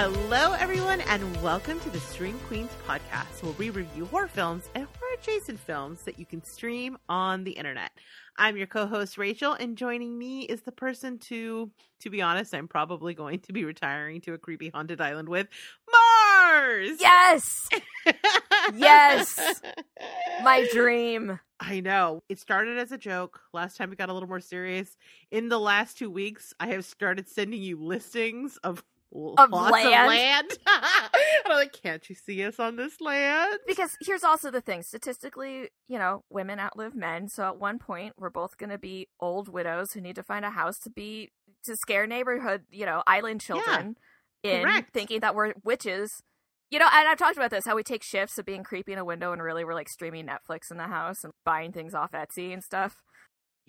Hello, everyone, and welcome to the Stream Queens podcast, where we review horror films and horror adjacent films that you can stream on the internet. I'm your co-host Rachel, and joining me is the person to, to be honest, I'm probably going to be retiring to a creepy haunted island with Marrs. Yes, yes, my dream. I know. It started as a joke. Last time it got a little more serious. In the last two weeks, I have started sending you listings of of land. of land. I'm like, can't you see us on this land? Because here's also the thing statistically, you know, women outlive men. So at one point, we're both going to be old widows who need to find a house to be, to scare neighborhood, you know, island children in correct. thinking that we're witches. You know, and I've talked about this how we take shifts of being creepy in a window and really we're like streaming Netflix in the house and buying things off Etsy and stuff.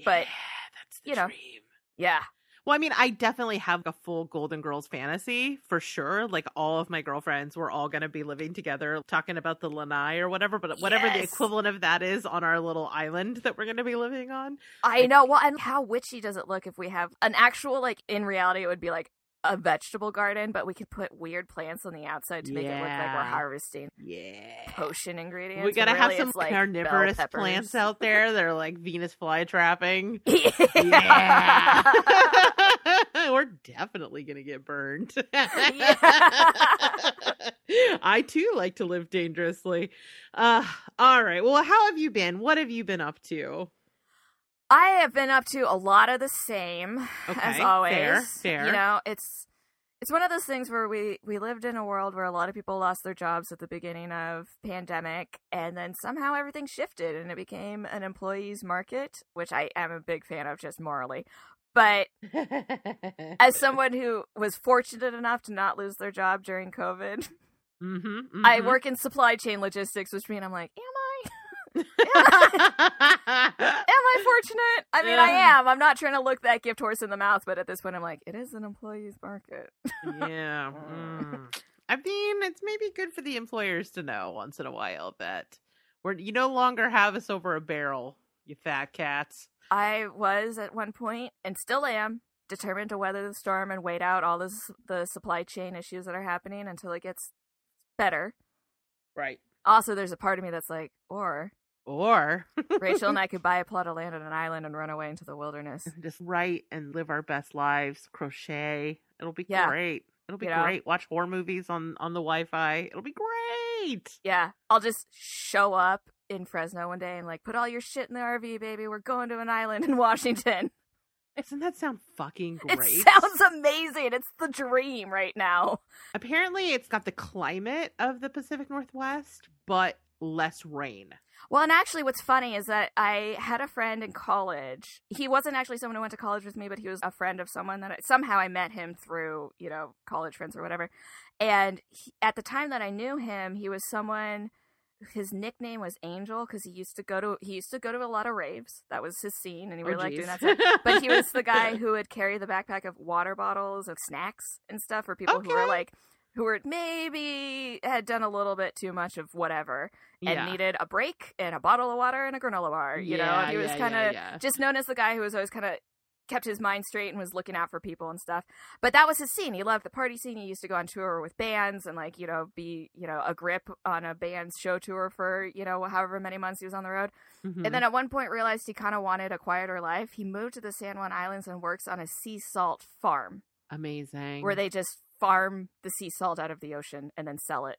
But, that's the you know. dream. Yeah. Well, I mean, I definitely have a full Golden Girls fantasy for sure. Like all of my girlfriends, we're all going to be living together, talking about the lanai or whatever, but whatever the equivalent of that is on our little island that we're going to be living on. I know. Well, and how witchy does it look if we have an actual, like, in reality, it would be like a vegetable garden, but we could put weird plants on the outside to make it look like we're harvesting Yeah. potion ingredients. We gotta when have some like, carnivorous plants out there that are like Venus flytrapping. yeah. Yeah. We're definitely to get burned. I too like to live dangerously. Uh, all right. Well, how have you been? What have you been up to? I have been up to a lot of the same as always. fair, fair. You know, it's it's one of those things where we we lived in a world where a lot of people lost their jobs at the beginning of pandemic and then somehow everything shifted and it became an employees market, which I am a big fan of just morally. But as someone who was fortunate enough to not lose their job during COVID, Mhm, I mhm. work in supply chain logistics, which means I'm like, am I? Am I fortunate? I mean, I am. I'm not trying to look that gift horse in the mouth, but at this point, I'm like, it is an employee's market. yeah. mm. I mean, it's maybe good for the employers to know once in a while that we're you no longer have us over a barrel, you fat cats. I was at one point, and still am, determined to weather the storm and wait out all this, the supply chain issues that are happening until it gets better. Right. Also, there's a part of me that's like, or Or Rachel and I could buy a plot of land on an island and run away into the wilderness. just write and live our best lives, crochet. It'll be Yeah. great. It'll be You know? great. Watch horror movies on on the Wi-Fi. It'll be great. Yeah, I'll just show up in Fresno one day and like put all your shit in the RV, baby. We're going to an island in Washington. Doesn't that sound fucking great? It sounds amazing. It's the dream right now. Apparently, it's got the climate of the Pacific Northwest, but less rain. Well, and actually, what's funny is that I had a friend in college. He wasn't actually someone who went to college with me, but he was a friend of someone that I, somehow I met him through, you know, college friends or whatever. And he, at the time that I knew him, he was someone. His nickname was Angel because he used to go to he used to go to a lot of raves. That was his scene, and he Oh, really liked doing that stuff. But he was the guy who would carry the backpack of water bottles of snacks and stuff for people who were like who were maybe had done a little bit too much of whatever and yeah. needed a break and a bottle of water and a granola bar. You know, and he was yeah, kind of yeah. just known as the guy who was always kind of kept his mind straight and was looking out for people and stuff. But that was his scene. He loved the party scene. He used to go on tour with bands and like you know be you know a grip on a band's show tour for you know however many months he was on the road. Mhm. And then at one point realized he kind of wanted a quieter life. He moved to the San Juan Islands and works on a sea salt farm amazing. where they just farm the sea salt out of the ocean and then sell it.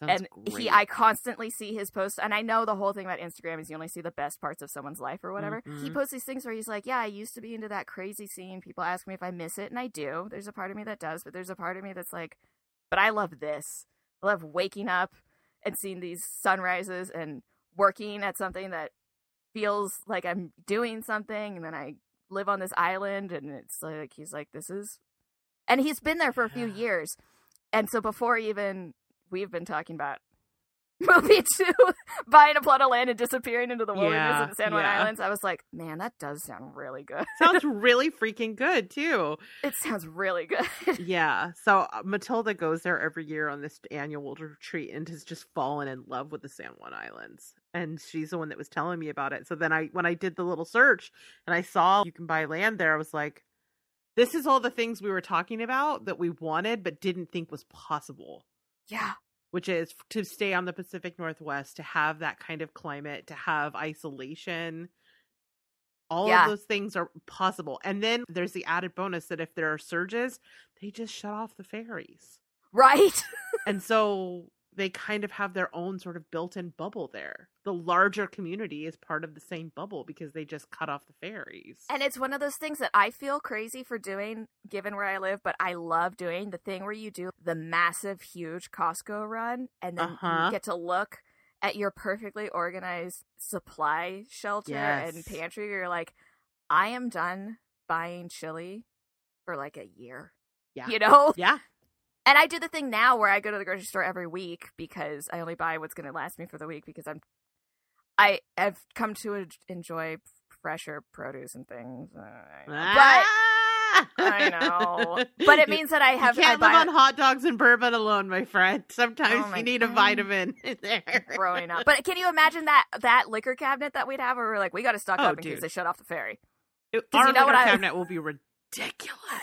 And great. he i constantly see his posts and i know the whole thing about instagram is you only see the best parts of someone's life or whatever. He Mhm. posts these things where he's like yeah i used to be into that crazy scene. People ask me if i miss it and i do. There's a part of me that does but there's a part of me that's like but i love this. I love waking up and seeing these sunrises and working at something that feels like i'm doing something and then i live on this island and it's like he's like this is and he's been there for a few years and so before even we've been talking about movie two, buying a plot of land and disappearing into the wilderness Yeah, of the San Juan yeah. Islands, I was like, man, that does sound really good. Sounds really freaking good too. it sounds really good. Yeah. So uh, Matilda goes there every year on this annual retreat and has just fallen in love with the San Juan Islands. And she's the one that was telling me about it. So then I when I did the little search and I saw you can buy land there, I was like, This is all the things we were talking about that we wanted but didn't think was possible. Yeah. Which is to stay on the Pacific Northwest, to have that kind of climate, to have isolation. All Yeah. of those things are possible. And then there's the added bonus that if there are surges, they just shut off the ferries. Right. and so they kind of have their own sort of built-in bubble there. The larger community is part of the same bubble because they just cut off the ferries. And it's one of those things that I feel crazy for doing given where I live, but I love doing the thing where you do the massive, huge Costco run and then Uh-huh. you get to look at your perfectly organized supply shelter and pantry. You're like, I am done buying chili for like a year. Yeah. You know? yeah. And I do the thing now where I go to the grocery store every week because I only buy what's going to last me for the week because I'm I have come to enjoy fresher produce and things. Uh, Ah! But I know. But it means that I have you can't I live on hot dogs and bourbon alone, my friend. Sometimes Oh my you need a vitamin in there. growing up. But can you imagine that that liquor cabinet that we'd have where we're like, we got to stock Oh, up in dude. case they shut off the ferry? It- Our you know what liquor I- cabinet will be ridiculous.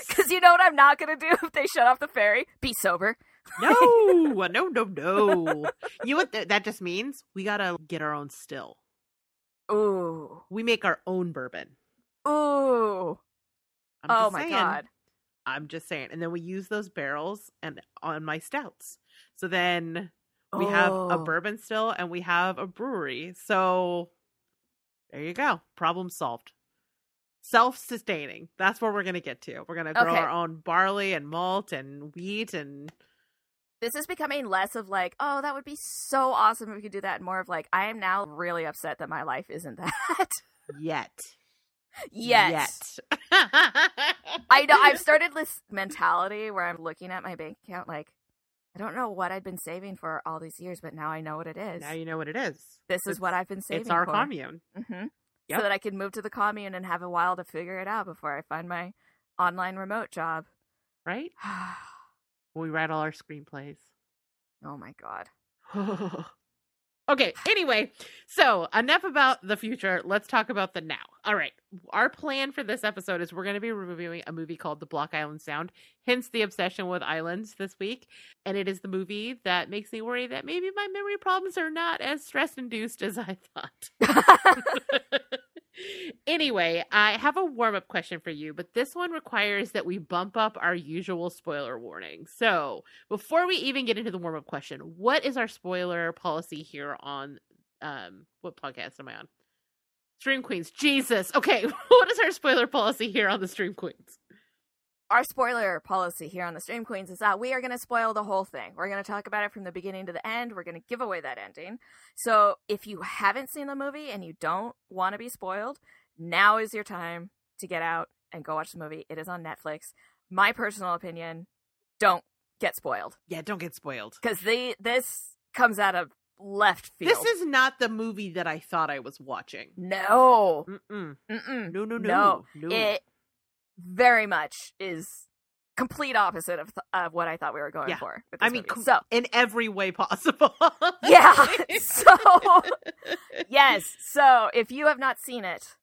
Because you know what I'm not going to do if they shut off the ferry? Be sober. no, no, no, no. You know what th- that just means? We gotta get our own still. Ooh. We make our own bourbon. Ooh. I'm oh my saying. god. I'm just saying. And then we use those barrels and on my stouts. So then we have a Oh. bourbon still and we have a brewery. So there you go. Problem solved. Self sustaining. That's where we're going to get to. We're going to grow Okay. our own barley and malt and wheat and This is becoming less of like, oh, that would be so awesome if we could do that, and more of like, I am now really upset that my life isn't that. yet. yes. Yet. I know I've started this mentality where I'm looking at my bank account like I don't know what I've been saving for all these years, but now I know what it is. Now you know what it is. this is what I've been saving It's our for. commune. hmm Yep. So that I can move to the commune and have a while to figure it out before I find my online remote job. Right? We write all our screenplays. oh my god. okay, anyway, so enough about the future. Let's talk about the now. All right. Our plan for this episode is we're going to be reviewing a movie called The Block Island Sound, hence the obsession with islands this week. And it is the movie that makes me worry that maybe my memory problems are not as stress induced as I thought. anyway, I have a warm up question for you, but this one requires that we bump up our usual spoiler warning. So, before we even get into the warm up question, what is our spoiler policy here on um what podcast am I on? Stream Queens. Jesus. Okay, what is our spoiler policy here on the Stream Queens? Our spoiler policy here on the Stream Queens is that we are going to spoil the whole thing. We're going to talk about it from the beginning to the end. We're going to give away that ending. So if you haven't seen the movie and you don't want to be spoiled, now is your time to get out and go watch the movie. It is on Netflix. My personal opinion, don't get spoiled Yeah, don't get spoiled. because they this comes out of left field. This is not the movie that I thought I was watching. no, Mm-mm. Mm-mm. No, no, no, No, no. it very much is complete opposite of, th- of what I thought we were going Yeah. for. I mean, movie. so in every way possible. Yeah, so- yes, so if you have not seen it,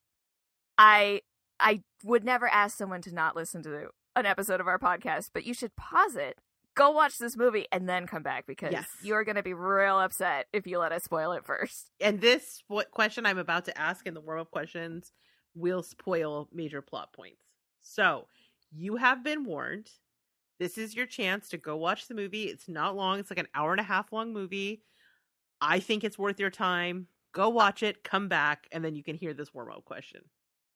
I I would never ask someone to not listen to an episode of our podcast, but you should pause it, go watch this movie, and then come back because Yes. you're going to be real upset if you let us spoil it first. and this what question I'm about to ask in the warm up questions will spoil major plot points. So you have been warned. This is your chance to go watch the movie. It's not long. It's like an hour and a half long movie. I think it's worth your time. Go watch it, come back, and then you can hear this warm up question.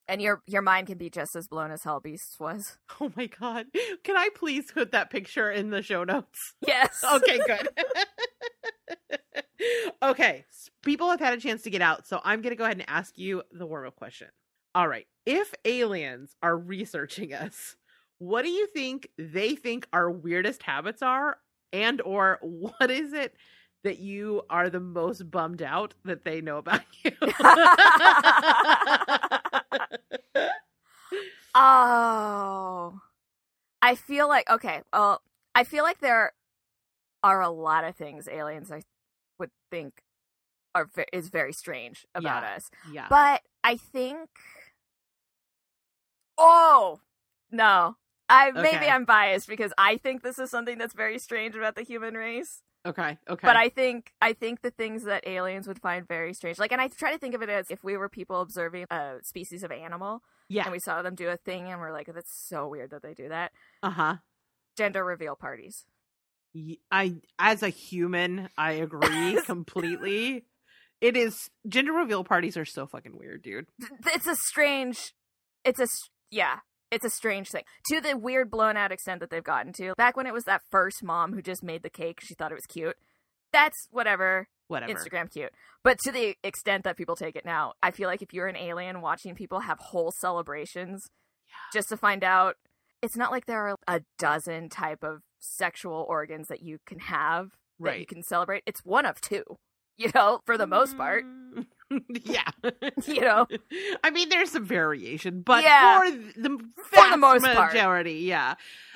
And your your mind can be just as blown as Hell Beast was. Oh my god. Can I please put that picture in the show notes? Yes. Okay, good. okay, people have had a chance to get out, so I'm going to go ahead and ask you the warm up question. All right, if aliens are researching us, what do you think they think our weirdest habits are, and or what is it that you are the most bummed out that they know about you? Oh, I feel like okay. Well, I feel like there are a lot of things aliens I would think are is very strange about Yeah. us, yeah. but I think. Oh no, I maybe I'm biased because I think this is something that's very strange about the human race. Okay, okay. But I think I think the things that aliens would find very strange, like, and I try to think of it as if we were people observing a species of animal yeah. and we saw them do a thing, and we're like, that's so weird that they do that. Uh huh. Gender reveal parties. I, as a human, I agree completely. It is gender reveal parties are so fucking weird, dude. It's a strange. It's a yeah. It's a strange thing to the weird blown out extent that they've gotten to. Back when it was that first mom who just made the cake, she thought it was cute. That's whatever. Whatever. Instagram cute. But to the extent that people take it now, I feel like if you're an alien watching people have whole celebrations just to find out, it's not like there are a dozen type of sexual organs that you can have that you can celebrate. It's one of two, you know, for the most part. Mm, yeah. You know? I mean, there's some variation, but Yeah. for the For the most part. majority, yeah.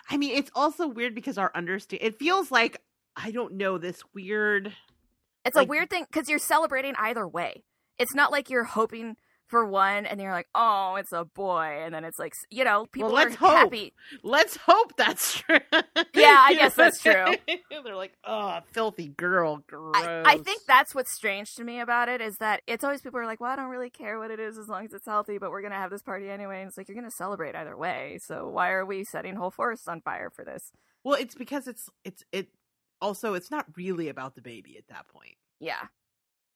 I mean, it's also weird because our understand it feels like I don't know this weird. It's Like- a weird thing because you're celebrating either way. It's not like you're hoping for one and you're like, oh, it's a boy, and then it's like, you know, people let's are hope. happy. Let's hope that's true. Yeah, I guess that's true. They're like, oh, filthy girl, gross. I, I think that's what's strange to me about it is that it's always people are like, well, I don't really care what it is as long as it's healthy, but we're gonna have this party anyway, and it's like you're gonna celebrate either way. So why are we setting whole forests on fire for this? Well, it's because it's it's it. Also, it's not really about the baby at that point. Yeah,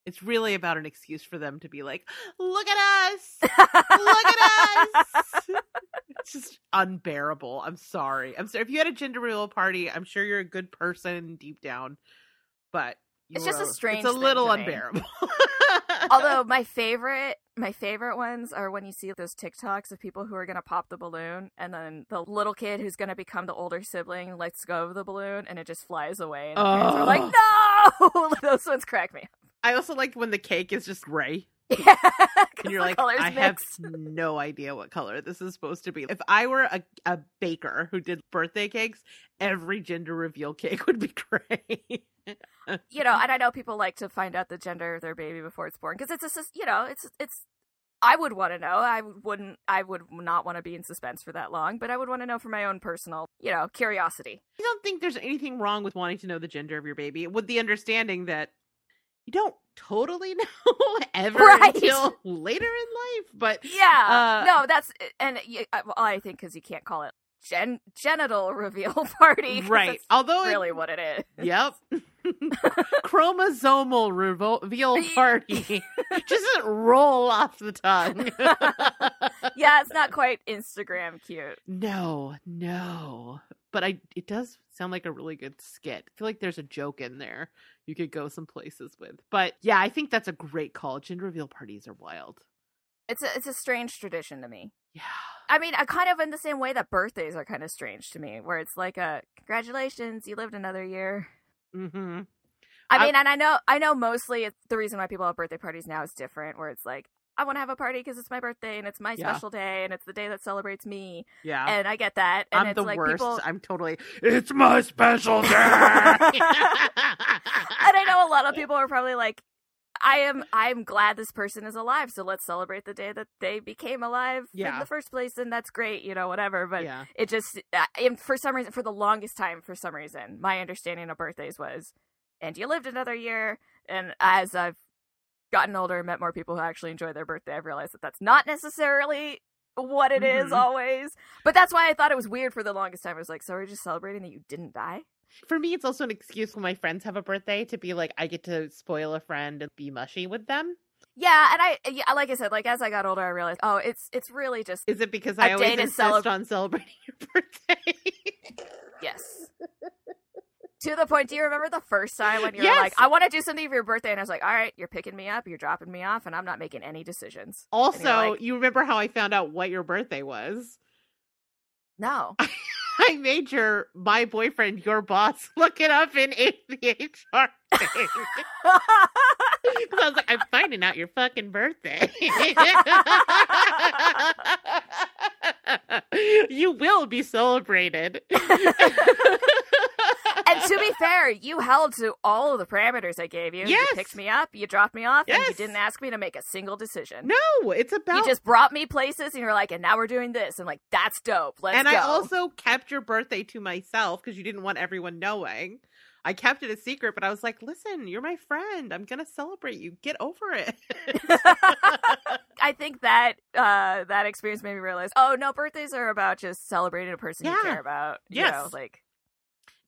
It's really about an excuse for them to be like, look at us, look at us. It's just unbearable. I'm sorry. I'm sorry. If you had a gender reveal party, I'm sure you're a good person deep down, but you It's just a strange It's a little unbearable. Although my favorite, my favorite ones are when you see those TikToks of people who are gonna pop the balloon, and then the little kid who's gonna become the older sibling lets go of the balloon, and it just flies away, and the parents are like, oh. "No!" those ones crack me. I also like when the cake is just gray. Yeah, and you're like, I mix. have no idea what color this is supposed to be. If I were a, a baker who did birthday cakes, every gender reveal cake would be gray. you know, and I know people like to find out the gender of their baby before it's born because it's just, you know, it's it's. I would want to know. I wouldn't. I would not want to be in suspense for that long, but I would want to know for my own personal, you know, curiosity. I don't think there's anything wrong with wanting to know the gender of your baby, with the understanding that you don't totally know ever Right. until later in life. But Yeah. Uh, no, that's and I- well, I think because you can't call it gen, genital reveal party, right, although it- really what it is. Yep. Chromosomal reveal party just doesn't roll off the tongue. yeah, it's not quite Instagram cute. no, no. But I it does sound like a really good skit. I feel like there's a joke in there you could go some places with. But yeah, I think that's a great call. Gender reveal parties are wild. It's a it's a strange tradition to me. Yeah. I mean, I kind of in the same way that birthdays are kind of strange to me, where it's like a congratulations, you lived another year. Mm-hmm. I I- mean, and I know, I know, mostly it's the reason why people have birthday parties now is different, where it's like I want to have a party because it's my birthday and it's my Yeah. special day and it's the day that celebrates me, Yeah. and I get that. And I'm it's the like worst. people, I'm totally. It's my special day. and I know a lot of people are probably like, I am I'm glad this person is alive, so let's celebrate the day that they became alive in the first place, and that's great, you know, whatever. But yeah. it just, and for some reason, for the longest time, for some reason, my understanding of birthdays was, and you lived another year. And as I've gotten older and met more people who actually enjoy their birthday, I've realized that that's not necessarily what it is Mhm. always. But that's why I thought it was weird for the longest time. I was like, so we're just celebrating that you didn't die? For me, it's also an excuse when my friends have a birthday to be like, I get to spoil a friend and be mushy with them. Yeah, and I, yeah, like I said, like as I got older, I realized, oh, it's it's really just Is it because I always insist celeb- on celebrating your birthday? yes. to the point, do you remember the first time when you were like, I want to do something for your birthday? And I was like, all right, you're picking me up, you're dropping me off, and I'm not making any decisions. also, like- you remember how I found out what your birthday was? No. I made your my boyfriend, your boss, look it up in the HR thing. I was like, I'm finding out your fucking birthday. you will be celebrated. And to be fair, you held to all of the parameters I gave you. Yes. You picked me up, you dropped me off, yes. and you didn't ask me to make a single decision. no, it's about You just brought me places, and you're like, and now we're doing this. I'm like, that's dope. Let's and go. I also kept your birthday to myself because you didn't want everyone knowing. I kept it a secret, but I was like, listen, you're my friend. I'm going to celebrate you. Get over it. I think that uh, that experience made me realize, oh no, birthdays are about just celebrating a person you care about. You Yes. know, like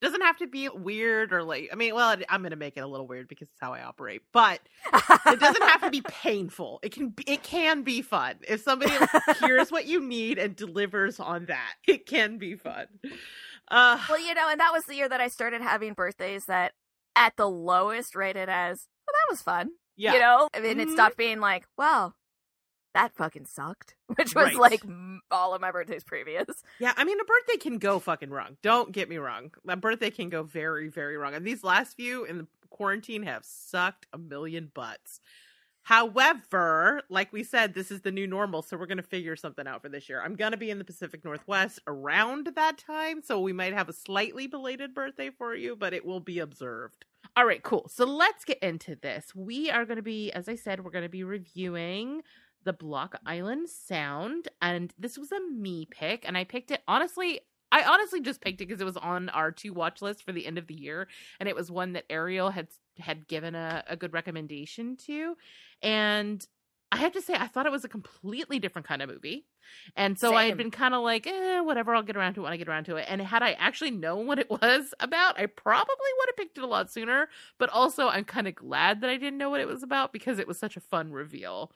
doesn't have to be weird or like, I mean, well, I'm going to make it a little weird because it's how I operate, but it doesn't have to be painful. It can be, it can be fun. If somebody hears what you need and delivers on that, it can be fun. Uh, well, you know, and that was the year that I started having birthdays that at the lowest rated as, well, that was fun. yeah. You know, I mean, it Mhm. stopped being like, well, that fucking sucked, which was Right. like all of my birthdays previous. Yeah, I mean, a birthday can go fucking wrong. Don't get me wrong. A birthday can go very, very wrong. And these last few in the quarantine have sucked a million butts. However, like we said, this is the new normal, so we're going to figure something out for this year. I'm going to be in the Pacific Northwest around that time, so we might have a slightly belated birthday for you, but it will be observed. All right, cool. So let's get into this. We are going to be, as I said, we're going to be reviewing the Block Island Sound, and this was a me pick, and I picked it honestly. I honestly just picked it because it was on our to watch list for the end of the year, and it was one that Ariel had had given a, a good recommendation to, and I have to say I thought it was a completely different kind of movie, and so I had been kind of like, eh, whatever, I'll get around to it when I get around to it. And had I actually known what it was about, I probably would have picked it a lot sooner. But also, I'm kind of glad that I didn't know what it was about because it was such a fun reveal.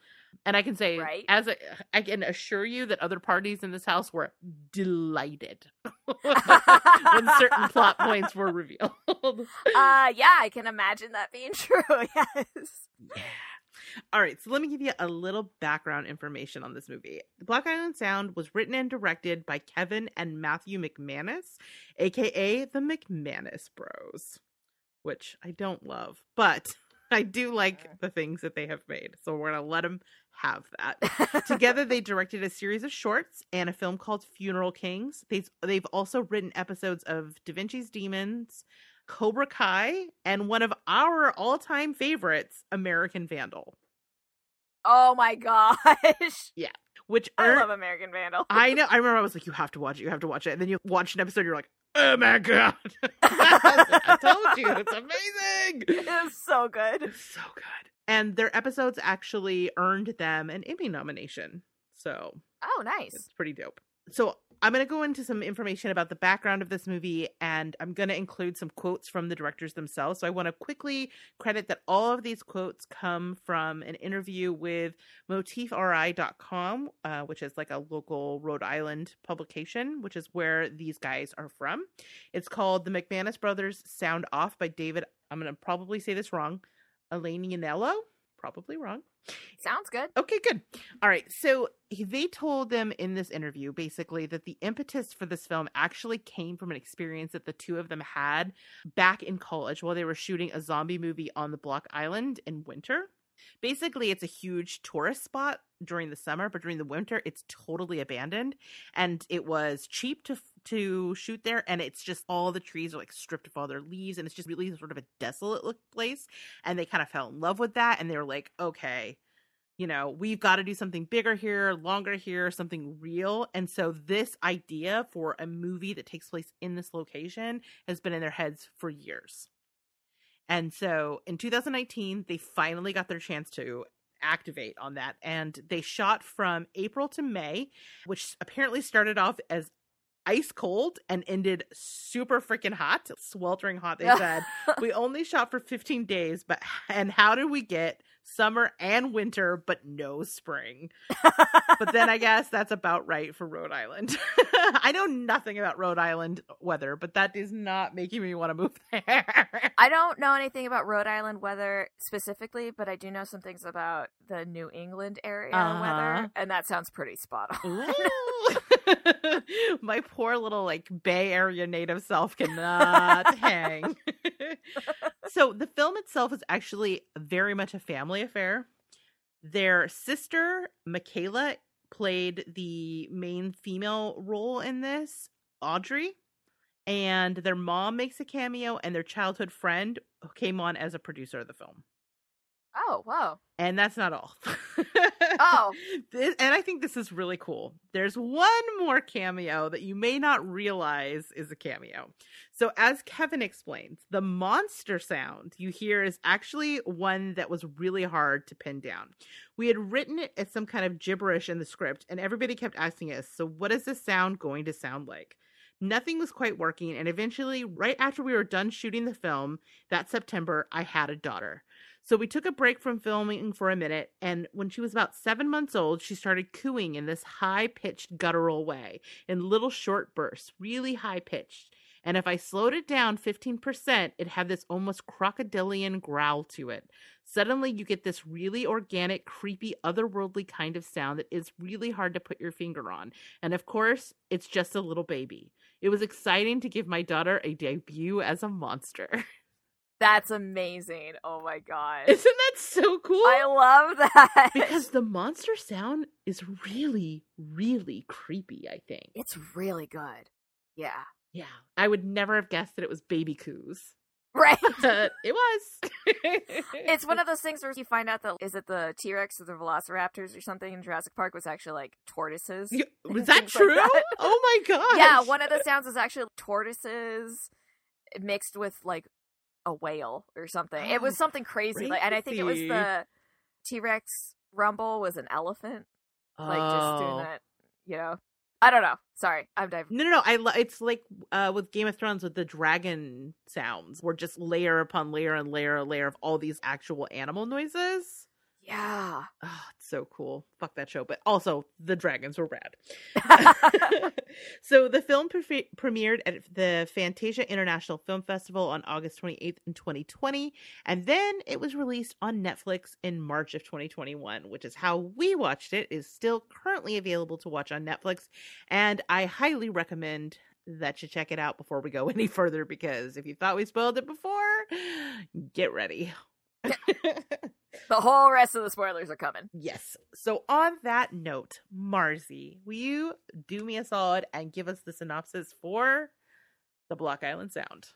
And I can say, Right. as a, I can assure you that other parties in this house were delighted when certain plot points were revealed. Uh, yeah, I can imagine that being true. yes. Yeah. All right, so let me give you a little background information on this movie. The Block Island Sound was written and directed by Kevin and Matthew McManus, aka the McManus Bros, which I don't love, but I do like the things that they have made. So we're going to let them have that. Together, they directed a series of shorts and a film called Funeral Kings. They've, they've also written episodes of Da Vinci's Demons, Cobra Kai, and one of our all time favorites, American Vandal, oh my gosh. Yeah, which I earned. love American Vandal. I know. I remember I was like, you have to watch it. You have to watch it. And then you watch an episode, you're like, oh my God. I told you. It's amazing. It is so good. It's so good. And their episodes actually earned them an Emmy nomination. So Oh, nice. It's pretty dope. So I'm going to go into some information about the background of this movie, and I'm going to include some quotes from the directors themselves. So I want to quickly credit that all of these quotes come from an interview with MotifRI.com, uh, which is like a local Rhode Island publication, which is where these guys are from. It's called The McManus Brothers Sound Off by David. I'm going to probably say this wrong. Elenianello? Probably wrong. Sounds good. Okay, good. All right. So they told them in this interview basically that the impetus for this film actually came from an experience that the two of them had back in college while they were shooting a zombie movie on the Block Island in winter. Basically, it's a huge tourist spot during the summer, but during the winter, it's totally abandoned. And it was cheap to to shoot there, and it's just all the trees are like stripped of all their leaves, and it's just really sort of a desolate look place. And they kind of fell in love with that, and they were like, okay, you know, we've got to do something bigger here, longer here, something real. And so this idea for a movie that takes place in this location has been in their heads for years. And so in 2019, they finally got their chance to activate on that. And they shot from April to May, which apparently started off as ice cold and ended super freaking hot, sweltering hot. They said we only shot for 15 days, but and how did we get summer and winter but no spring? but then I guess that's about right for Rhode Island. I know nothing about Rhode Island weather, but that is not making me want to move there. I don't know anything about Rhode Island weather specifically, but I do know some things about the New England area Uh-huh. weather, and that sounds pretty spot on. My poor little like Bay Area native self cannot hang. so the film itself is actually very much a family affair. Their sister, Michaela, played the main female role in this, Audrey. and their mom makes a cameo, and their childhood friend came on as a producer of the film. Oh, wow. And that's not all. Oh. This- and I think this is really cool. There's one more cameo that you may not realize is a cameo. So, as Kevin explains, the monster sound you hear is actually one that was really hard to pin down. We had written it as some kind of gibberish in the script, and everybody kept asking us, So, what is this sound going to sound like? Nothing was quite working, and eventually, right after we were done shooting the film that September, I had a daughter. So we took a break from filming for a minute, and when she was about seven months old, she started cooing in this high pitched guttural way in little short bursts, really high pitched. And if I slowed it down 15%, it had this almost crocodilian growl to it. Suddenly, you get this really organic, creepy, otherworldly kind of sound that is really hard to put your finger on. And of course, it's just a little baby. It was exciting to give my daughter a debut as a monster. That's amazing. Oh my god. Isn't that so cool? I love that. because the monster sound is really, really creepy, I think. it's really good. Yeah. Yeah. I would never have guessed that it was baby coos. Right. But it was. it's one of those things where you find out that is it the T Rex or the Velociraptors or something in Jurassic Park was actually like tortoises. Yeah, Was that things like true? that. Oh my god. Yeah, one of the sounds is actually tortoises mixed with like a whale or something. it was Oh, something crazy. Like, and I think it was the T Rex rumble was an elephant, like just doing Oh. that. You know, I don't know. Sorry, I'm diving. No, no, no. I lo- it's like uh, with Game of Thrones with the dragon sounds, where just layer upon layer and layer and layer of all these actual animal noises. Yeah. Oh, it's so cool. Fuck that show. But also, the dragons were rad. so the film pre- premiered at the Fantasia International Film Festival on August 28th in 2020 and then it was released on Netflix in March of 2021 which is how we watched it is still currently available to watch on Netflix and I highly recommend that you check it out before we go any further because if you thought we spoiled it before get ready the whole rest of the spoilers are coming. Yes. So on that note, Marzi, will you do me a solid and give us the synopsis for the Block Island Sound?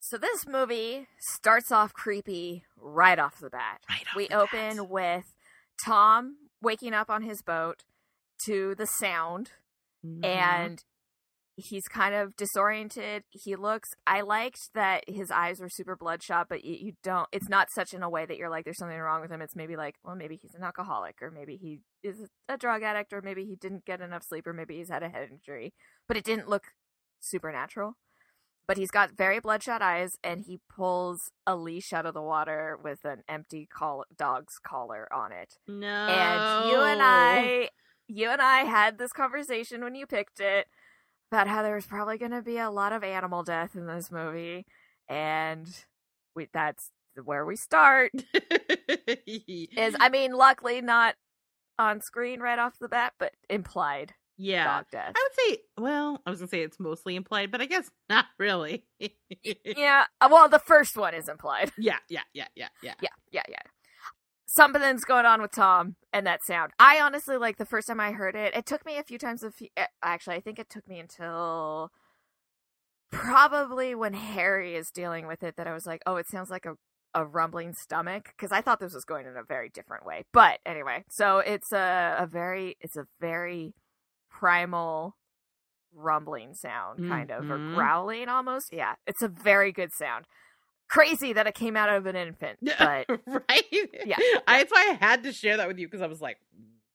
So this movie starts off creepy right off the bat. Right off we open bat. with Tom waking up on his boat to the sound Mhm. and he's kind of disoriented. He looks I liked that his eyes were super bloodshot, but you, you don't it's not such in a way that you're like there's something wrong with him. It's maybe like, well, maybe he's an alcoholic or maybe he is a drug addict or maybe he didn't get enough sleep or maybe he's had a head injury. But it didn't look supernatural. But he's got very bloodshot eyes and he pulls a leash out of the water with an empty call- dog's collar on it. no. And you and I, you and I had this conversation when you picked it about how there was probably going to be a lot of animal death in this movie, and we that's where we start. Is I mean, luckily not on screen right off the bat, but implied yeah. dog death. I would say, well, I was going to say it's mostly implied, but I guess not really. Yeah, uh, well, the first one is implied. yeah, yeah, yeah, yeah, yeah. Yeah, yeah, yeah. Something's going on with Tom and that sound. I honestly like the first time I heard it. It took me a few times. A few, eh, actually, I think it took me until probably when Harry is dealing with it that I was like, oh, it sounds like a a rumbling stomach because I thought this was going in a very different way. But anyway, so it's a a very it's a very primal rumbling sound kind of or Mhm. growling almost. Yeah, it's a very good sound. Crazy that it came out of an infant, but right? Yeah. I, that's why I had to share that with you because I was like,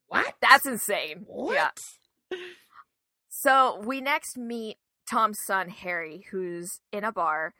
what? that's insane. what? Yeah. So we next meet Tom's son Harry, who's in a bar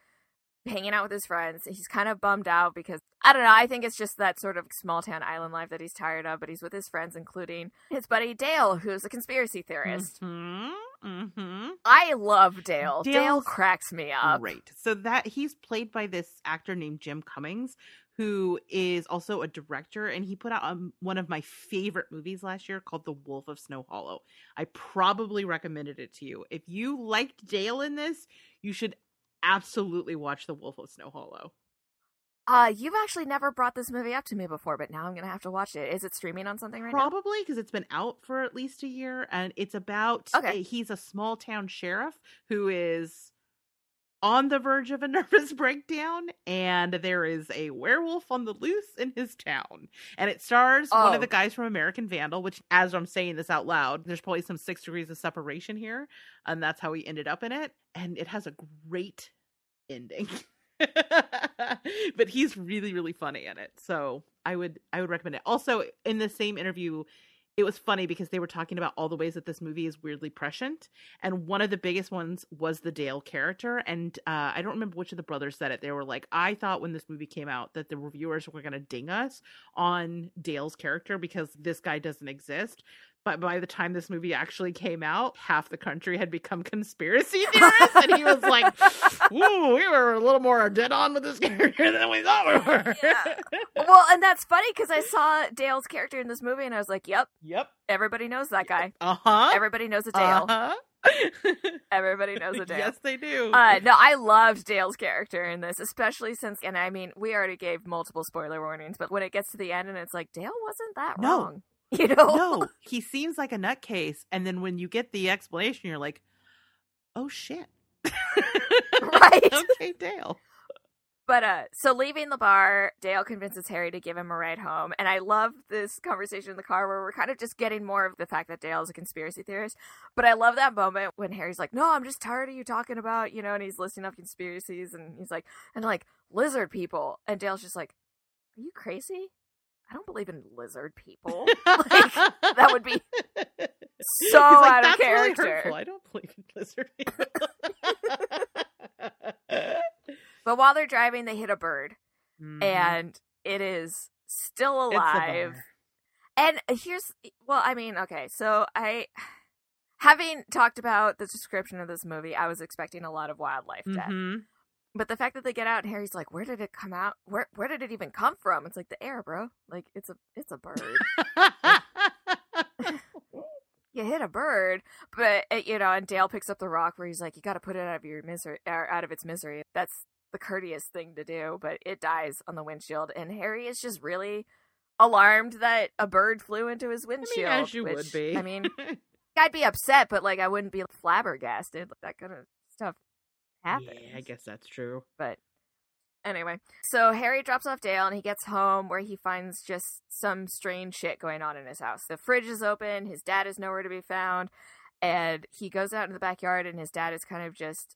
hanging out with his friends. He's kind of bummed out because I don't know. I think it's just that sort of small town island life that he's tired of. But he's with his friends, including his buddy Dale, who's a conspiracy theorist. Mm-hmm. Mm-hmm. I love Dale. Dale cracks me up. Great. So that he's played by this actor named Jim Cummings, who is also a director, and he put out um, one of my favorite movies last year called The Wolf of Snow Hollow. I probably recommended it to you. If you liked Dale in this, you should absolutely watch The Wolf of Snow Hollow. Uh, you've actually never brought this movie up to me before, but now I'm gonna have to watch it. Is it streaming on something right now? Probably because it's been out for at least a year, and it's about Okay. he's a small town sheriff who is on the verge of a nervous breakdown, and there is a werewolf on the loose in his town. And it stars oh. one of oh. the oh. guys from American Vandal, which, as I'm saying this out loud, there's probably some six degrees of separation here, and that's how he ended up in it. And it has a great ending. but he's really really funny in it so i would i would recommend it also in the same interview it was funny because they were talking about all the ways that this movie is weirdly prescient and one of the biggest ones was the dale character and uh, i don't remember which of the brothers said it. They were like i thought when this movie came out that the reviewers were going to ding us on dale's character because this guy doesn't exist but by the time this movie actually came out, half the country had become conspiracy theorists, and he was like, "Ooh, we were a little more dead on with this character than we thought we were." Yeah. Well, and that's funny because I saw Dale's character in this movie, and I was like, "Yep, yep, everybody knows that guy. Uh huh. Everybody knows a Dale." Uh-huh. Everybody knows a Dale. Yes, they do. Uh, no, I loved Dale's character in this, especially since, and I mean, we already gave multiple spoiler warnings, but when it gets to the end and it's like, Dale wasn't that no. wrong. You know? No, he seems like a nutcase, and then when you get the explanation, you're like, "Oh shit!" right? okay, Dale. But uh, so leaving the bar, Dale convinces Harry to give him a ride home, and I love this conversation in the car where we're kind of just getting more of the fact that Dale is a conspiracy theorist. But I love that moment when Harry's like, "No, I'm just tired of you talking about you know," and he's listing off conspiracies, and he's like, and like lizard people, and Dale's just like, "Are you crazy?" I don't believe in lizard people. like, that would be so like, out of character. Really I don't believe in lizard people. but while they're driving, they hit a bird, mm. and it is still alive. And here's, well, I mean, okay, so I, having talked about the description of this movie, I was expecting a lot of wildlife death. Mm-hmm. But the fact that they get out and Harry's like, "Where did it come out? Where where did it even come from?" It's like the air, bro. Like it's a it's a bird. you hit a bird, but eh, you know. And Dale picks up the rock where he's like, "You got to put it out of your misery, or out of its misery." That's the courteous thing to do, but it dies on the windshield, and Harry is just really alarmed that a bird flew into his windshield. I mean, as you which, would be. I mean, I'd be upset, but like I wouldn't be flabbergasted. Like, that kind of stuff happens. Yeah, I guess that's true. But anyway, so Harry drops off Dale and he gets home where he finds just some strange shit going on in his house. The fridge is open, his dad is nowhere to be found, and he goes out in the backyard and his dad is kind of just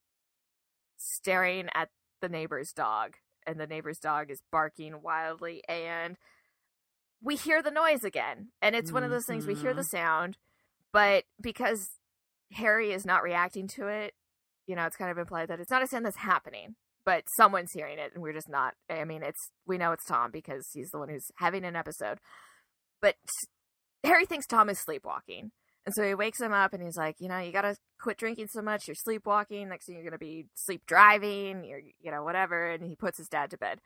staring at the neighbor's dog and the neighbor's dog is barking wildly and we hear the noise again. And it's one of those things we hear the mm-hmm. sound, but because Harry is not reacting to it, you know, it's kind of implied that it's not a sin that's happening, but someone's hearing it, and we're just not. I mean, it's we know it's Tom because he's the one who's having an episode, but Harry thinks Tom is sleepwalking, and so he wakes him up and he's like, you know, you gotta quit drinking so much. You're sleepwalking. Next thing you're gonna be sleep driving. You're, you know, whatever. And he puts his dad to bed.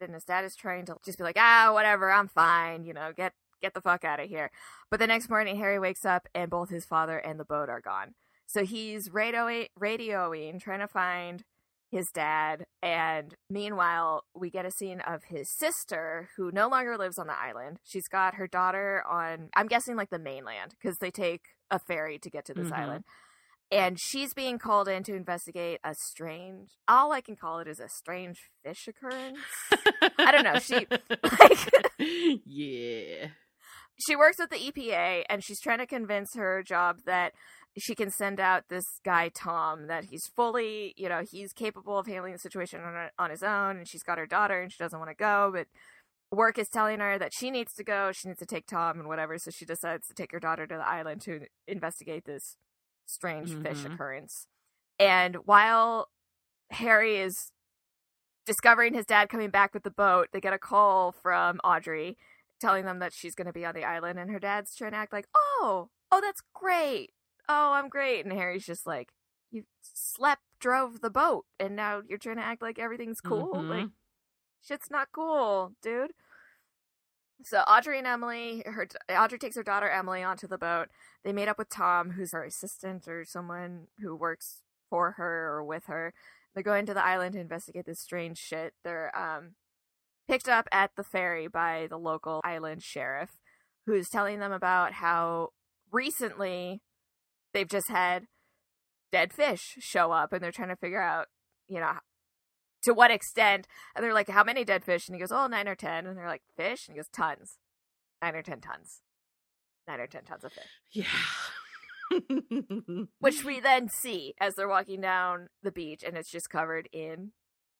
And his dad is trying to just be like, ah, whatever, I'm fine. You know, get get the fuck out of here. But the next morning, Harry wakes up and both his father and the boat are gone. So he's radioing, radioing, trying to find his dad. And meanwhile, we get a scene of his sister, who no longer lives on the island. She's got her daughter on, I'm guessing like the mainland, because they take a ferry to get to this mm-hmm. island. And she's being called in to investigate a strange, all I can call it is a strange fish occurrence. I don't know. She, like, yeah. She works with the EPA and she's trying to convince her job that she can send out this guy Tom that he's fully, you know, he's capable of handling the situation on, on his own, and she's got her daughter and she doesn't want to go, but work is telling her that she needs to go, she needs to take Tom and whatever, so she decides to take her daughter to the island to investigate this strange mm-hmm. fish occurrence. And while Harry is discovering his dad coming back with the boat, they get a call from Audrey telling them that she's going to be on the island, and her dad's trying to act like, "Oh, oh, that's great oh, I'm great. And Harry's just like, you slept, drove the boat, and now you're trying to act like everything's cool. Mm-hmm. Like, shit's not cool, dude. So Audrey and Emily, her Audrey takes her daughter Emily onto the boat. They meet up with Tom, who's her assistant or someone who works for her or with her. They're going to the island to investigate this strange shit. They're um picked up at the ferry by the local island sheriff, who's telling them about how recently they've just had dead fish show up and they're trying to figure out you know, to what extent? And they're like, how many dead fish? And he goes, oh, nine or ten. And they're like, fish? And he goes, tons, nine or ten tons, nine or ten tons of fish. Yeah. Which we then see as they're walking down the beach, and it's just covered in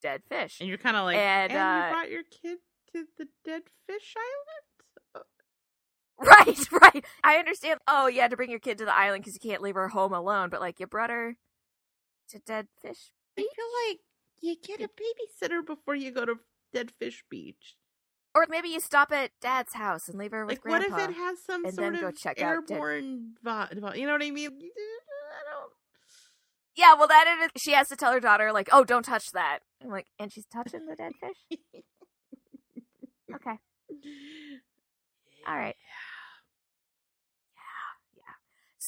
dead fish. and you're kind of like, And, and, uh, you brought your kid to the dead fish island. Right, right. I understand. Oh, you had to bring your kid to the island because you can't leave her home alone. But like, you brought her to dead fish. I feel like you get a babysitter before you go to Dead Fish Beach. Or maybe you stop at dad's house and leave her with Like, what if it has some and sort then go of check out Dead- airborne vibe? You know what I mean? I don't. Yeah, well, that is, she has to tell her daughter like, "Oh, don't touch that." I'm like, and she's touching the dead fish. Okay, all right.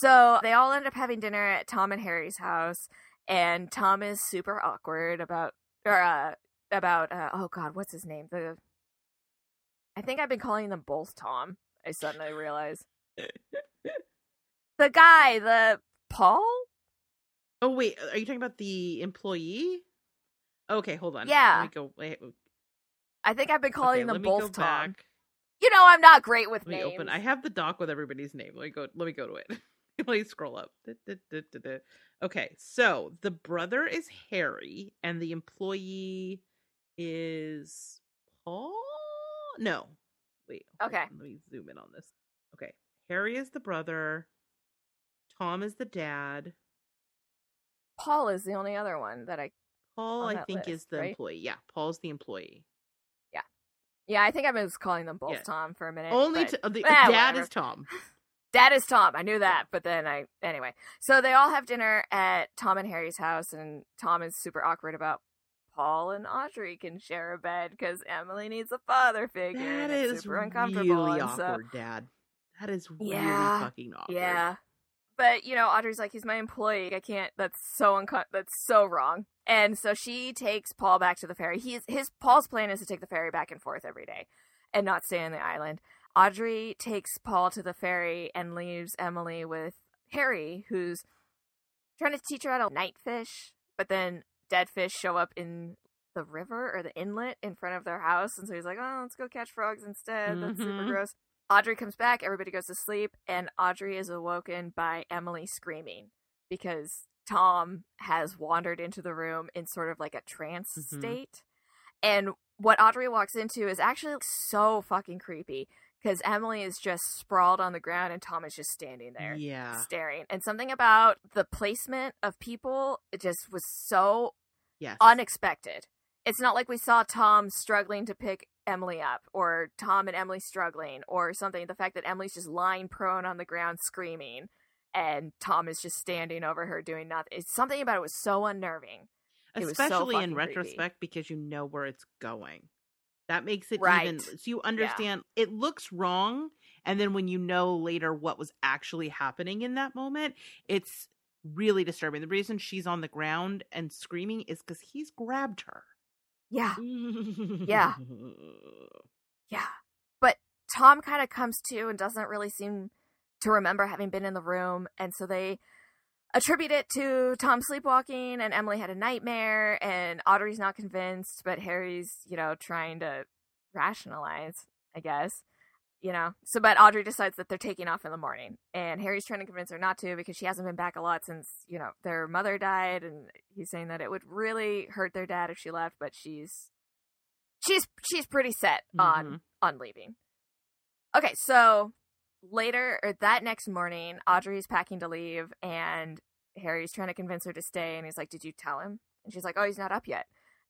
So they all end up having dinner at Tom and Harry's house, and Tom is super awkward about or uh, about uh, oh god, what's his name? The I think I've been calling them both Tom. I suddenly realize the guy, the Paul. Oh wait, are you talking about the employee? Okay, hold on. Yeah. Go. Wait. I think I've been calling okay, them both Tom. back. You know, I'm not great with Let me names. open. I have the doc with everybody's name. Let me go. Let me go to it. let me scroll up. Okay, so the brother is Harry, and the employee is Paul. No, wait. Okay. on, Let me zoom in on this. Okay, Harry is the brother. Tom is the dad. Paul is the only other one that I. Paul, I think, is the right? employee. Yeah, Paul's the employee. Yeah, yeah. I think I was calling them both Yeah. Tom for a minute. Only but- uh, the eh, dad whatever. is Tom. Dad is Tom. I knew that, but then I anyway. So they all have dinner at Tom and Harry's house, and Tom is super awkward about Paul and Audrey can share a bed because Emily needs a father figure. That is super uncomfortable. really and so- awkward, Dad. That is Yeah, really fucking awkward. Yeah. But, you know, Audrey's like, he's my employee. I can't, that's so unco- that's so wrong. And so she takes Paul back to the ferry. He's, his, Paul's plan is to take the ferry back and forth every day and not stay on the island. Audrey takes Paul to the ferry and leaves Emily with Harry, who's trying to teach her how to night fish, but then dead fish show up in the river or the inlet in front of their house. And so he's like, oh, let's go catch frogs instead. That's super Mhm. gross. Audrey comes back, everybody goes to sleep, and Audrey is awoken by Emily screaming because Tom has wandered into the room in sort of like a trance Mhm. state. And what Audrey walks into is actually so fucking creepy because Emily is just sprawled on the ground and Tom is just standing there Yeah. staring. And something about the placement of people it just was so Yes. unexpected. It's not like we saw Tom struggling to pick Emily up or Tom and Emily struggling or something. The fact that Emily's just lying prone on the ground screaming and Tom is just standing over her doing nothing. It's something about it was so unnerving. was so Especially in fucking creepy. retrospect because you know where it's going. That makes it Right. even so you understand it looks wrong and then when you know later what was actually happening in that moment, it's really disturbing. The reason she's on the ground and screaming is cuz he's grabbed her. Yeah. Yeah. Yeah. But Tom kind of comes to and doesn't really seem to remember having been in the room. And so they attribute it to Tom sleepwalking and Emily had a nightmare and Audrey's not convinced, but Harry's, you know, trying to rationalize, I guess. You know, so but Audrey decides that they're taking off in the morning, and Harry's trying to convince her not to because she hasn't been back a lot since you know their mother died, and he's saying that it would really hurt their dad if she left, but she's she's she's pretty set on Mhm. on leaving. Okay, so later or that next morning, Audrey's packing to leave and Harry's trying to convince her to stay and he's like, "Did you tell him?" And she's like, "Oh, he's not up yet."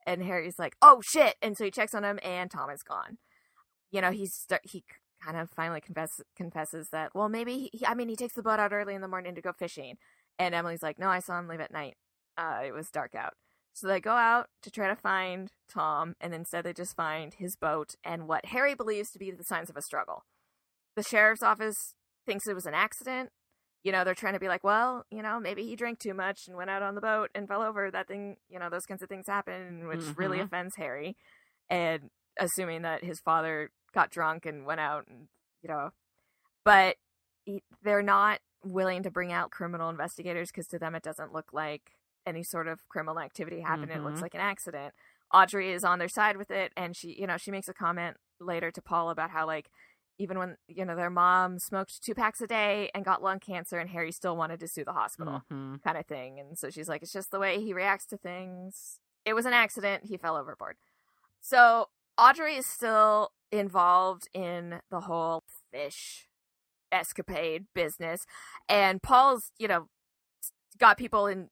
And Harry's like, "Oh shit." And so he checks on him and Tom is gone. You know, he's st- he kind of finally confess- confesses that, well, maybe he, I mean, he takes the boat out early in the morning to go fishing. And Emily's like, "No, I saw him leave at night. Uh, it was dark out." So they go out to try to find Tom, and instead they just find his boat and what Harry believes to be the signs of a struggle. The sheriff's office thinks it was an accident. You know, they're trying to be like, well, you know, maybe he drank too much and went out on the boat and fell over. That thing, you know, those kinds of things happen, which really Mhm. offends Harry. And assuming that his father got drunk and went out and, you know, but he- they're not willing to bring out criminal investigators because to them it doesn't look like any sort of criminal activity happen. It looks Mhm. like an accident. Audrey is on their side with it, and she, you know, she makes a comment later to Paul about how like even when you know their mom smoked two packs a day and got lung cancer, and Harry still wanted to sue the hospital, Mhm. kind of thing. And so she's like, it's just the way he reacts to things. It was an accident. He fell overboard. So Audrey is still involved in the whole fish escapade business, and Paul's, you know, got people in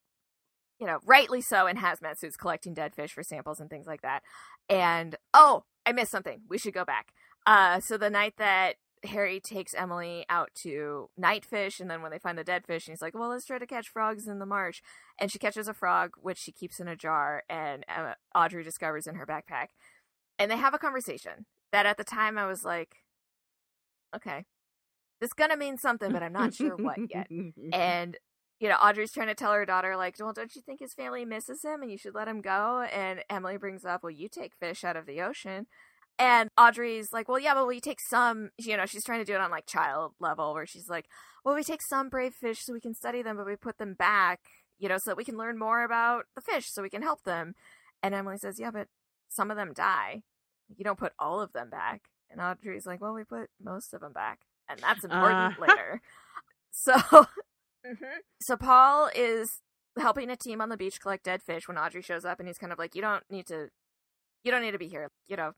you know, rightly so in hazmat suits collecting dead fish for samples and things like that. And oh, I missed something. We should go back. Uh, so the night that Harry takes Emily out to nightfish, and then when they find the dead fish, and he's like, "Well, let's try to catch frogs in the marsh." And she catches a frog, which she keeps in a jar, and uh, Audrey discovers in her backpack. And they have a conversation that at the time I was like, "Okay, this gonna mean something, but I'm not sure what yet." and you know audrey's trying to tell her daughter like well don't you think his family misses him and you should let him go and emily brings up well you take fish out of the ocean and audrey's like well yeah but we take some you know she's trying to do it on like child level where she's like well we take some brave fish so we can study them but we put them back you know so that we can learn more about the fish so we can help them and emily says yeah but some of them die you don't put all of them back and audrey's like well we put most of them back and that's important Uh. later so Mhm. So Paul is helping a team on the beach collect dead fish when Audrey shows up, and he's kind of like, "You don't need to, you don't need to be here. You know,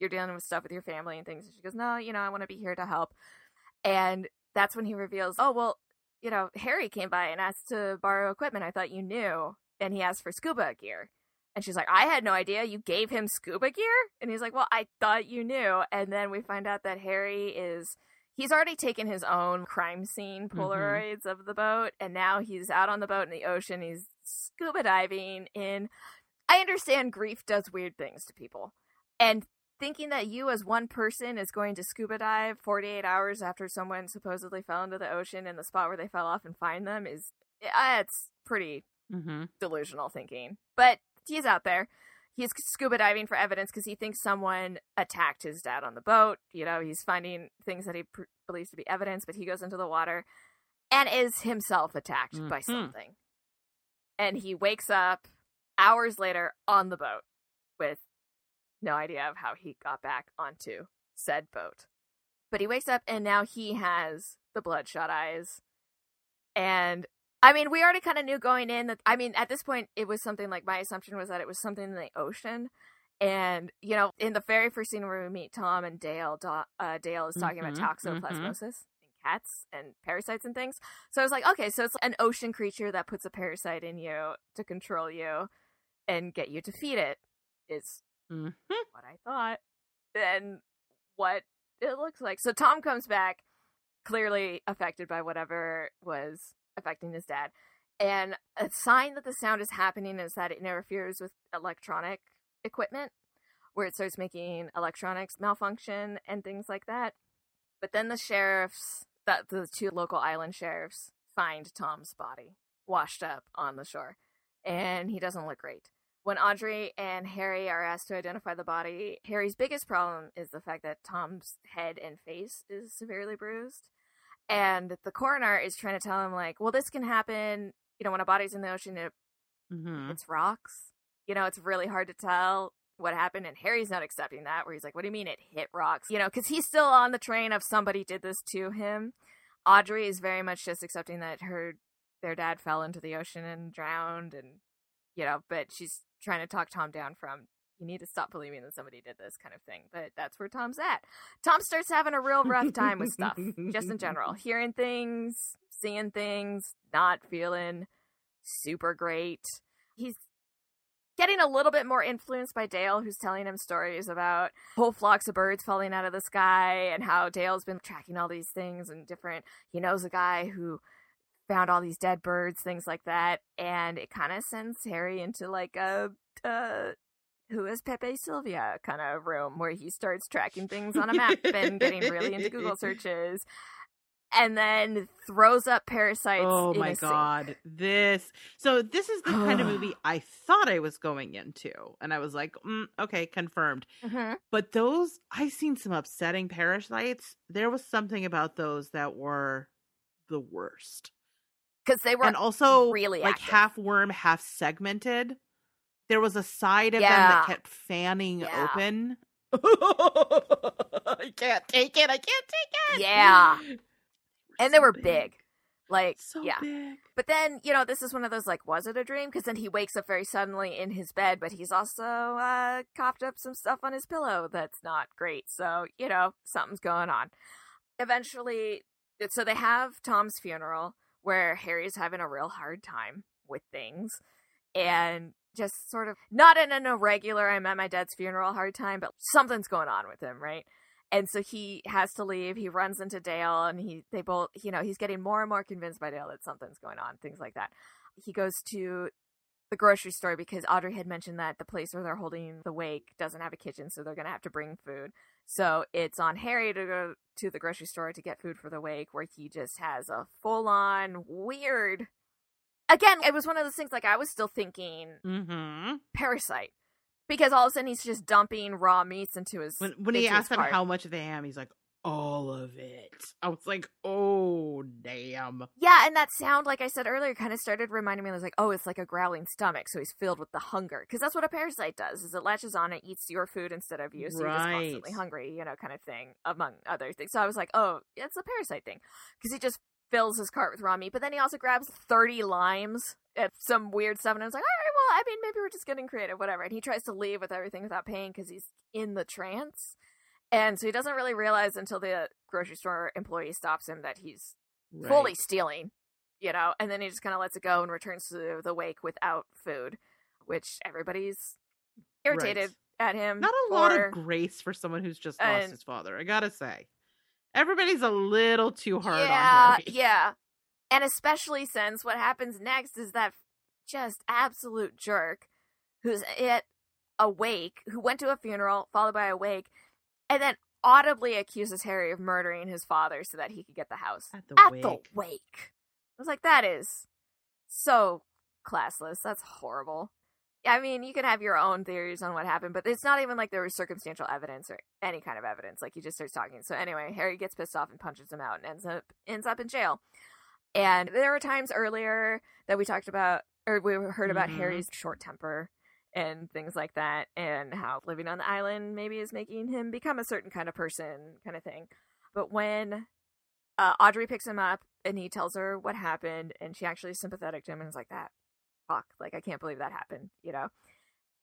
you're dealing with stuff with your family and things." And she goes, "No, you know, I want to be here to help." And that's when he reveals, "Oh well, you know, Harry came by and asked to borrow equipment. I thought you knew, and he asked for scuba gear." And she's like, "I had no idea you gave him scuba gear." And he's like, "Well, I thought you knew." And then we find out that Harry is he's already taken his own crime scene mm-hmm. polaroids of the boat and now he's out on the boat in the ocean he's scuba diving in i understand grief does weird things to people and thinking that you as one person is going to scuba dive 48 hours after someone supposedly fell into the ocean in the spot where they fell off and find them is uh, it's pretty Mhm. delusional thinking but he's out there he's scuba diving for evidence because he thinks someone attacked his dad on the boat. You know, he's finding things that he pr- believes to be evidence, but he goes into the water and is himself attacked by Mhm. something. And he wakes up hours later on the boat with no idea of how he got back onto said boat. But he wakes up and now he has the bloodshot eyes. And I mean, we already kind of knew going in that, I mean, at this point, it was something like my assumption was that it was something in the ocean. And, you know, in the very first scene where we meet Tom and Dale, uh, Dale is talking Mhm, about toxoplasmosis and cats and parasites and things. So I was like, okay, so it's an ocean creature that puts a parasite in you to control you and get you to feed it, is Mhm. what I thought. And what it looks like. So Tom comes back, clearly affected by whatever was affecting his dad. And a sign that the sound is happening is that it interferes with electronic equipment, where it starts making electronics malfunction and things like that. But then the sheriffs, the, the two local island sheriffs, find Tom's body washed up on the shore, and he doesn't look great. When Audrey and Harry are asked to identify the body, Harry's biggest problem is the fact that Tom's head and face is severely bruised. And the coroner is trying to tell him, like, well, this can happen, you know, when a body's in the ocean, it Mhm. it's rocks. You know, it's really hard to tell what happened. And Harry's not accepting that, where he's like, what do you mean it hit rocks? You know, because he's still on the train of somebody did this to him. Audrey is very much just accepting that her their dad fell into the ocean and drowned and you know, but she's trying to talk Tom down from you need to stop believing that somebody did this kind of thing. But that's where Tom's at. Tom starts having a real rough time with stuff, just in general. Hearing things, seeing things, not feeling super great. He's getting a little bit more influenced by Dale, who's telling him stories about whole flocks of birds falling out of the sky and how Dale's been tracking all these things and different. He knows a guy who found all these dead birds, things like that, and it kind of sends Harry into like a. Uh, who is Pepe Silvia kind of room where he starts tracking things on a map and getting really into Google searches and then throws up parasites. Oh in my a sink. god, this. So this is the kind of movie I thought I was going into, and I was like, mm, okay, confirmed. Mhm. But those, I've seen some upsetting parasites. There was something about those that were the worst. Because they were and also really like active. half worm, half segmented. There was a side of them that kept fanning Yeah. open. I can't take it. I can't take it. Yeah. and they so were big. Like So yeah. big. But then, you know, this is one of those like, was it a dream? Because then he wakes up very suddenly in his bed, but he's also uh, coughed up some stuff on his pillow that's not great. So, you know, something's going on. Eventually, so they have Tom's funeral where Harry's having a real hard time with things and just sort of not in an irregular, I'm at my dad's funeral hard time, but something's going on with him, right? and so he has to leave. He runs into Dale, and he they both you know he's getting more and more convinced by Dale that something's going on, things like that. He goes to the grocery store because Audrey had mentioned that the place where they're holding the wake doesn't have a kitchen, so they're to have to bring food. So it's on Harry to go to the grocery store to get food for the wake, where he just has a full on weird. Again, it was one of those things like I was still thinking Mm-hmm. parasite because all of a sudden he's just dumping raw meats into his When when he into asked him how much of the ham, he's like, all of it. I was like, oh damn. Yeah, and that sound, like I said earlier, kind of started reminding me. I was like, oh, it's like a growling stomach, so he's filled with the hunger, because that's what a parasite does: is it latches on, and eats your food instead of you, so you're just constantly hungry, you know, kind of thing, among other things. So I was like, oh, it's a parasite thing, because he just fills his cart with raw meat, but then he also grabs thirty limes at some weird stuff, and I was like, all right, well, I mean, maybe we're just getting creative, whatever. And he tries to leave with everything without paying because he's in the trance. And so he doesn't really realize until the grocery store employee stops him that he's fully stealing, you know, and then he just kind of lets it go and returns to the wake without food, which everybody's irritated at him. Not a lot of grace for someone who's just lost And- his father. I gotta say, everybody's a little too hard yeah, on Harry. yeah, and especially since what happens next is that just absolute jerk who's at a wake, who went to a funeral followed by a wake, and then audibly accuses Harry of murdering his father so that he could get the house At the at wake. the wake. I was like, that is so classless. That's horrible. I mean, you can have your own theories on what happened, but it's not even like there was circumstantial evidence or any kind of evidence. Like he just starts talking. So anyway, Harry gets pissed off and punches him out and ends up ends up in jail. And there were times earlier that we talked about or we heard about Mhm. Harry's short temper and things like that and how living on the island maybe is making him become a certain kind of person kind of thing. But when uh, Audrey picks him up and he tells her what happened, and she actually is sympathetic to him and is like, "That fuck, like I can't believe that happened," you know.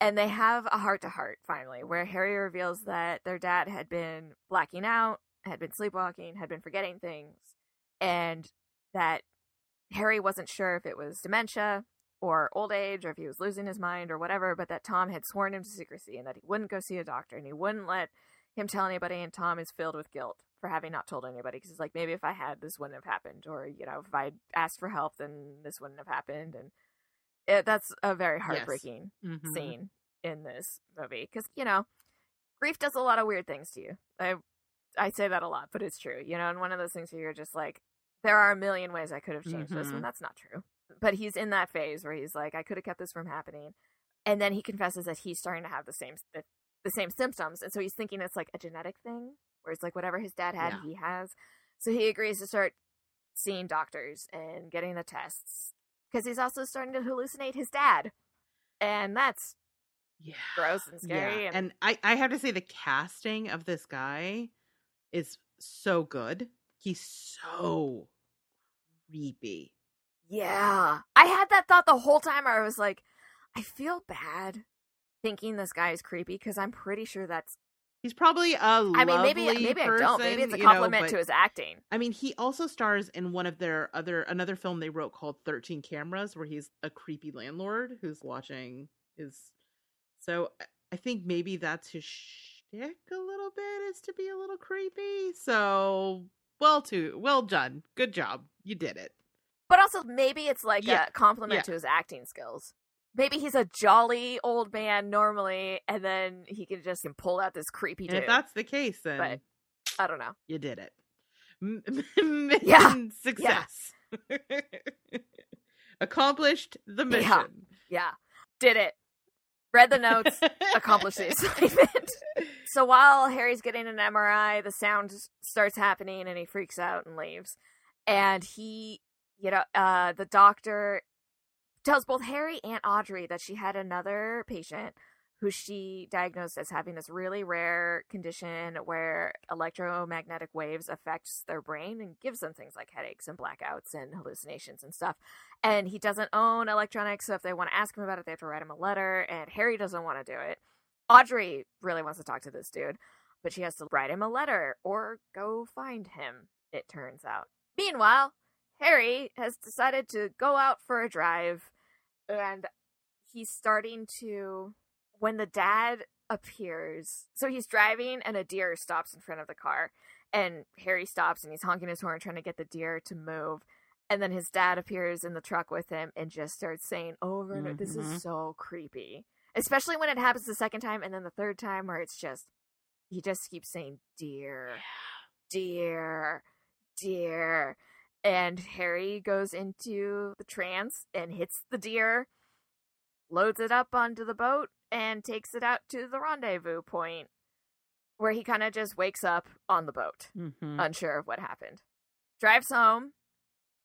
And they have a heart to heart finally, where Harry reveals that their dad had been blacking out, had been sleepwalking, had been forgetting things, and that Harry wasn't sure if it was dementia or old age or if he was losing his mind or whatever, but that Tom had sworn him to secrecy and that he wouldn't go see a doctor and he wouldn't let him tell anybody. And Tom is filled with guilt for having not told anybody because he's like, maybe if I had, this wouldn't have happened, or you know, if I'd asked for help, then this wouldn't have happened. And it, that's a very heartbreaking Mhm. scene in this movie because you know, grief does a lot of weird things to you. I I say that a lot, but it's true. You know, and one of those things where you're just like, there are a million ways I could have changed this, Mhm. and that's not true. But he's in that phase where he's like, I could have kept this from happening, and then he confesses that he's starting to have the same the, the same symptoms, and so he's thinking it's like a genetic thing, where it's like whatever his dad had, Yeah. he has. So he agrees to start seeing doctors and getting the tests because he's also starting to hallucinate his dad, and that's Yeah. gross and scary. Yeah. And, And I, I have to say the casting of this guy is so good. He's so creepy. Yeah, I had that thought the whole time. I was like, I feel bad thinking this guy is creepy because I'm pretty sure that's. He's probably a I mean, maybe maybe I don't. Maybe person, it's a you know, compliment but- to his acting. I mean, he also stars in one of their other another film they wrote called Thirteen Cameras, where he's a creepy landlord who's watching his. So I- I think maybe that's his shtick a little bit is to be a little creepy. So well, too well done, good job, you did it. But also, maybe it's like Yeah, a compliment yeah. to his acting skills. Maybe he's a jolly old man normally, and then he can just can pull out this creepy dude. if that's the case, then But- I don't know. you did it. Yeah, success. Accomplished the mission. Yeah. Yeah, did it. Read the notes. accomplished the assignment. so while Harry's getting an MRI, the sound starts happening and he freaks out and leaves. And he you know, uh, the doctor tells both Harry and Audrey that she had another patient who she diagnosed as having this really rare condition where electromagnetic waves affects their brain and gives them things like headaches and blackouts and hallucinations and stuff. And he doesn't own electronics, so if they want to ask him about it, they have to write him a letter. And Harry doesn't want to do it. Audrey really wants to talk to this dude, but she has to write him a letter or go find him, it turns out. Meanwhile, Harry has decided to go out for a drive and he's starting to when the dad appears so he's driving and a deer stops in front of the car and harry stops and he's honking his horn trying to get the deer to move and then his dad appears in the truck with him and just starts saying over and over this is mm-hmm. so creepy especially when it happens the second time and then the third time where it's just he just keeps saying deer deer deer and harry goes into the trance and hits the deer loads it up onto the boat and takes it out to the rendezvous point where he kind of just wakes up on the boat Mhm. unsure of what happened drives home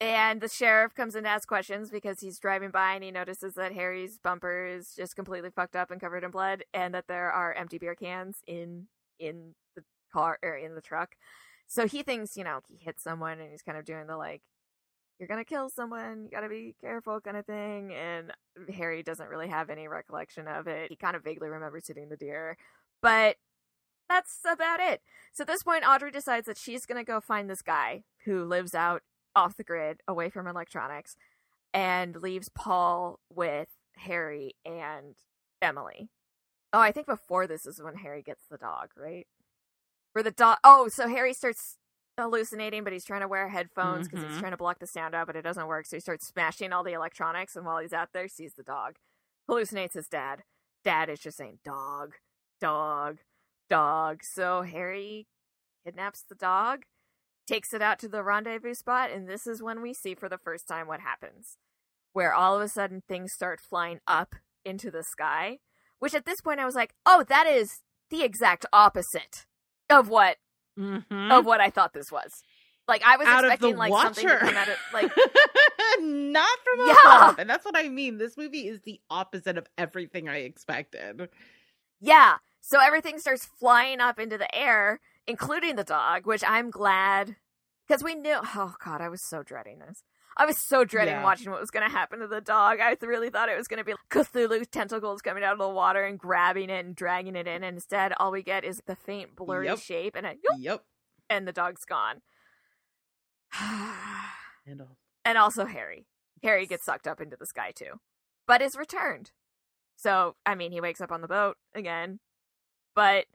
and the sheriff comes in to ask questions because he's driving by and he notices that harry's bumper is just completely fucked up and covered in blood and that there are empty beer cans in in the car or in the truck so he thinks you know he hit someone and he's kind of doing the like you're gonna kill someone you gotta be careful kind of thing and harry doesn't really have any recollection of it. He kind of vaguely remembers hitting the deer but that's about it. So at this point audrey decides that she's gonna go find this guy who lives out off the grid away from electronics and leaves paul with harry and emily. Oh i think before this is when harry gets the dog right where the dog oh so harry starts hallucinating but he's trying to wear headphones because he's Mhm. trying to block the sound out but it doesn't work so he starts smashing all the electronics and while he's out there sees the dog. Hallucinates his dad. Dad is just saying dog dog dog. So harry kidnaps the dog takes it out to the rendezvous spot and this is when we see for the first time what happens where all of a sudden things start flying up into the sky which at this point i was like oh that is the exact opposite of what Mhm. of what I thought this was. Like I was Out expecting like something to Watcher. come out of like not from Yeah. above. And that's what I mean. This movie is the opposite of everything I expected. yeah. So everything starts flying up into the air, including the dog, which I'm glad because we knew. Oh God, I was so dreading this. I was so dreading Yeah. watching what was going to happen to the dog. I really thought it was going to be like Cthulhu tentacles coming out of the water and grabbing it and dragging it in. And instead, all we get is the faint, blurry Yep. shape, and a Yep. and the dog's gone. And all- and also Harry. Harry gets sucked up into the sky too, but is returned. So, I mean, he wakes up on the boat again, but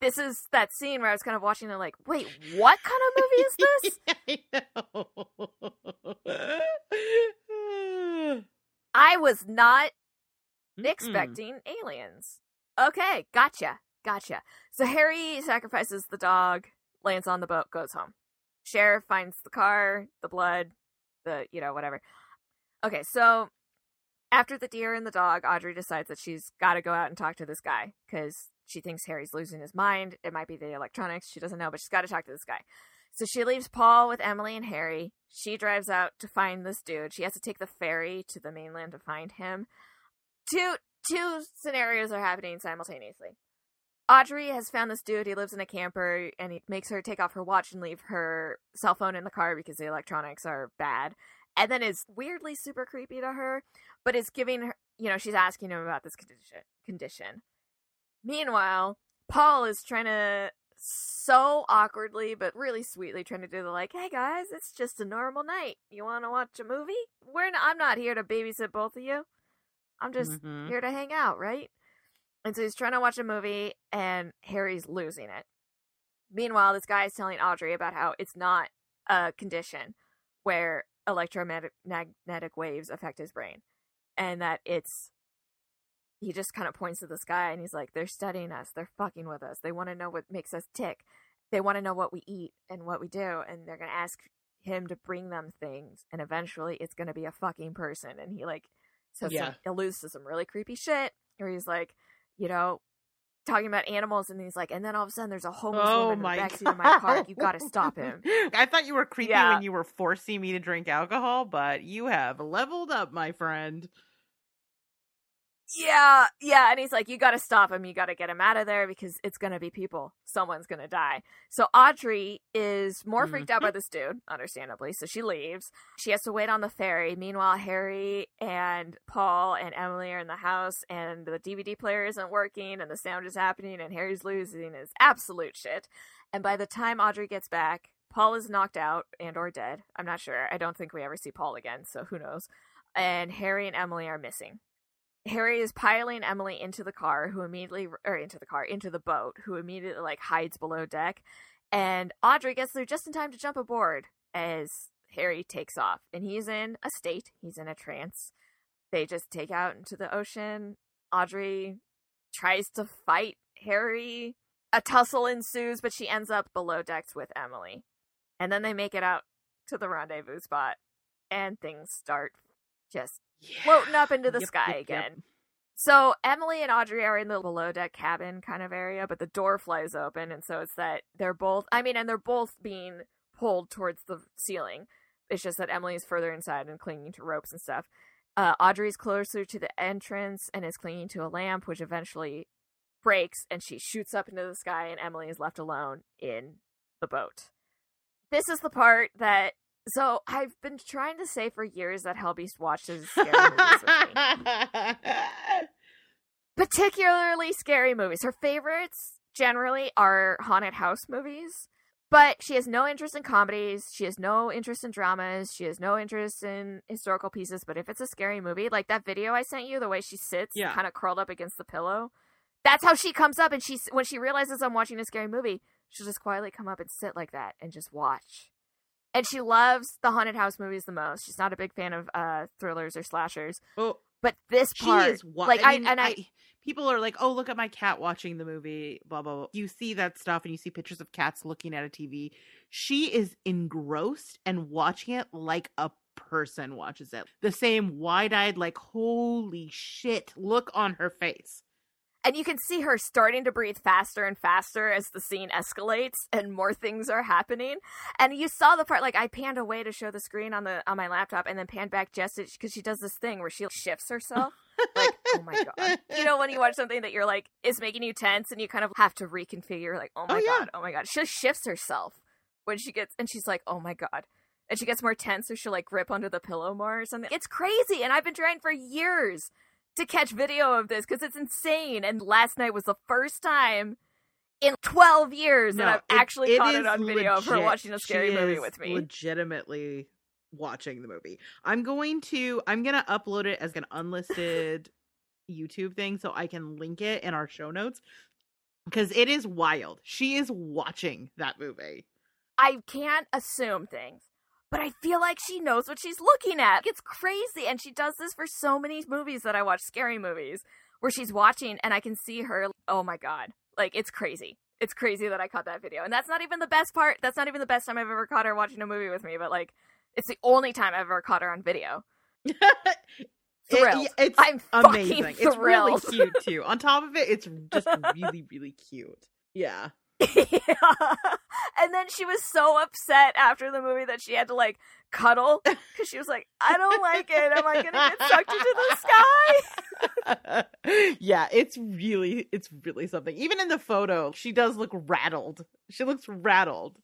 this is that scene where I was kind of watching it like, wait, what kind of movie is this? I. I was not Mm-mm. expecting aliens. Okay, gotcha, gotcha. So Harry sacrifices the dog, lands on the boat, goes home. Sheriff finds the car, the blood, the, you know, whatever. Okay, so after the deer and the dog, Audrey decides that she's got to go out and talk to this guy because she thinks Harry's losing his mind. It might be the electronics. She doesn't know, but she's got to talk to this guy. So she leaves Paul with Emily and Harry. She drives out to find this dude. She has to take the ferry to the mainland to find him. Two two scenarios are happening simultaneously. Audrey has found this dude. He lives in a camper, and he makes her take off her watch and leave her cell phone in the car because the electronics are bad. And then is weirdly super creepy to her, but is giving her, you know, she's asking him about this condition. Condition. Meanwhile, Paul is trying to so awkwardly but really sweetly trying to do the like, "Hey guys, it's just a normal night. You want to watch a movie? We're not, I'm not here to babysit both of you. I'm just Mhm. here to hang out, right?" And so he's trying to watch a movie, and Harry's losing it. Meanwhile, this guy is telling Audrey about how it's not a condition where electromagnetic waves affect his brain, and that it's he just kind of points to the sky and he's like, they're studying us. They're fucking with us. They want to know what makes us tick. They want to know what we eat and what we do. And they're going to ask him to bring them things. And eventually it's going to be a fucking person. And he like says Yeah. some, alludes to some really creepy shit where he's like, you know, talking about animals, and he's like, and then all of a sudden there's a homeless Oh woman in the backseat of my car. You got to stop him. I thought you were creepy Yeah. when you were forcing me to drink alcohol, but you have leveled up, my friend. Yeah, yeah, and he's like, you got to stop him. You got to get him out of there because it's gonna be people. Someone's gonna die. So Audrey is more mm-hmm. freaked out by this dude, understandably. So she leaves. She has to wait on the ferry. Meanwhile, Harry and Paul and Emily are in the house, and the DVD player isn't working, and the sound is happening, and Harry's losing his absolute shit. And by the time Audrey gets back, Paul is knocked out and or dead. I'm not sure. I don't think we ever see Paul again, so who knows. And Harry and Emily are missing. Harry is piling Emily into the car, who immediately, or into the car, into the boat, who immediately like hides below deck. And Audrey gets there just in time to jump aboard as Harry takes off. And he's in a state, he's in a trance. They just take out into the ocean. Audrey tries to fight Harry. A tussle ensues, but she ends up below decks with Emily. And then they make it out to the rendezvous spot, and things start just floating up into the Yep, sky yep, yep. again. So Emily and Audrey are in the below deck cabin kind of area, but the door flies open, and so it's that they're both. I mean, and they're both being pulled towards the ceiling. It's just that Emily is further inside and clinging to ropes and stuff. Uh, Audrey's closer to the entrance and is clinging to a lamp, which eventually breaks, and she shoots up into the sky, and Emily is left alone in the boat. This is the part that. So I've been trying to say for years that Hellbeast watches scary movies with me particularly scary movies. Her favorites generally are haunted house movies, but she has no interest in comedies. She has no interest in dramas. She has no interest in historical pieces. But if it's a scary movie, like that video I sent you, the way she sits, Yeah. kind of curled up against the pillow, that's how she comes up. And she, when she realizes I'm watching a scary movie, she'll just quietly come up and sit like that and just watch. And she loves the haunted house movies the most. She's not a big fan of uh, thrillers or slashers. oh, But this she part, is wa- like I, I, mean, and I, I- people are like, "Oh, look at my cat watching the movie." Blah blah blah. You see that stuff, and you see pictures of cats looking at a TV. She is engrossed and watching it like a person watches it. The same wide-eyed, like "Holy shit!" look on her face. And you can see her starting to breathe faster and faster as the scene escalates and more things are happening. And you saw the part like i panned away to show the screen on the on my laptop and then panned back just because she does this thing where she shifts herself. Like oh my god. You know when you watch something that you're like is making you tense and you kind of have to reconfigure like oh, oh my Oh, yeah. god oh my god. She shifts herself when she gets and she's like oh my god. And she gets more tense so she'll like grip onto the pillow more or something. It's crazy and i've been trying for years to catch video of this because it's insane. And last night was the first time in 12 years that I've it- actually caught it on video of her watching a scary She movie with me. Legitimately watching the movie. I'm going to I'm gonna upload it as an unlisted YouTube thing so I can link it in our show notes. Because it is wild. She is watching that movie. I can't assume things, but I feel like she knows what she's looking at. It's crazy. And she does this for so many movies that I watch, scary movies, where she's watching and I can see her. Oh my God. Like, it's crazy. It's crazy that I caught that video. And that's not even the best part. That's not even the best time I've ever caught her watching a movie with me, but like, it's the only time I've ever caught her on video. It- it's I'm amazing. fucking It's really cute too. On top of it, it's just really, really cute. Yeah. Yeah. And then she was so upset after the movie that she had to like cuddle because she was like, I don't like it. Am I going to get sucked into the sky? yeah, it's really it's really something. Even in the photo, she does look rattled. She looks rattled.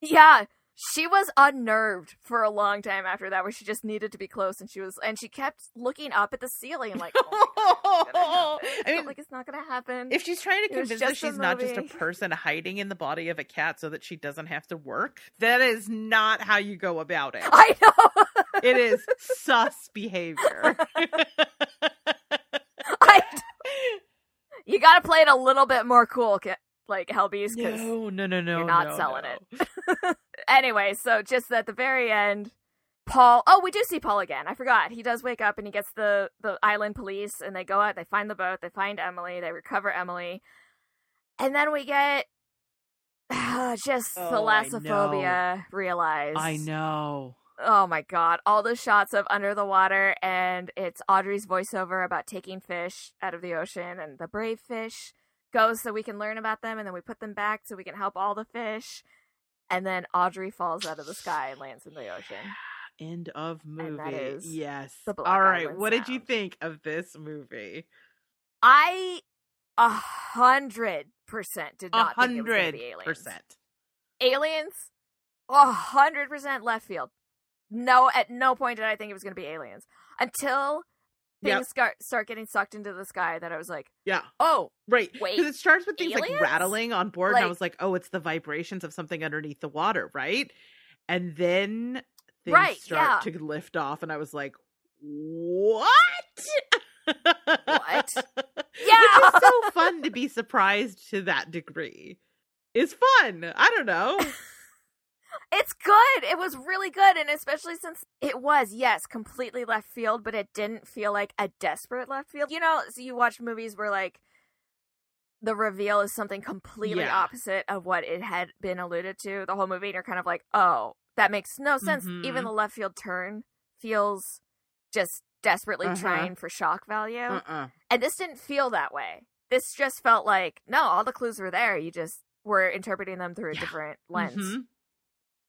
Yeah. She was unnerved for a long time after that, where she just needed to be close, and she was, and she kept looking up at the ceiling, like, oh God, I mean, like it's not gonna happen. if she's trying to convince us she's not just a person hiding in the body of a cat so that she doesn't have to work, that is not how you go about it. I know. It is sus behavior. I, you got to play it a little bit more cool, like Hellbeast, because no, no, no, no. you're not no, selling no. it. anyway, so just at the very end, Paul. Oh, we do see Paul again. I forgot. He does wake up and he gets the the island police, and they go out. They find the boat. They find Emily. They recover Emily, and then we get just Oh, thalassophobia realized. I know. Oh my god, all the shots of under the water and it's Audrey's voiceover about taking fish out of the ocean and the brave fish goes so we can learn about them, and then we put them back so we can help all the fish. And then Audrey falls out of the sky and lands in the ocean. End of movie. Yes. All right. Island What did you think of this movie? I a hundred percent did not think it was gonna hundred percent. Aliens, a hundred percent left field. No, at no point did I think it was going to be aliens until things Yep. start start getting sucked into the sky. That I was like, Yeah. oh, Right. Wait, Because it starts with things like rattling on board, and I was like, oh, it's the vibrations of something underneath the water, right? And then things Right, start yeah. to lift off, and I was like, what? What? Yeah. Which is so fun to be surprised to that degree. It's fun. I don't know. it's good. It was really good, and especially since it was yes, completely left field, but it didn't feel like a desperate left field. You know, so you watch movies where like the reveal is something completely Yeah. opposite of what it had been alluded to the whole movie, and you're kind of like, oh, that makes no sense. Mhm. Even the left field turn feels just desperately Uh-huh. trying for shock value, Uh-uh. and this didn't feel that way. This just felt like no, all the clues were there. You just were interpreting them through a Yeah. different lens Mhm.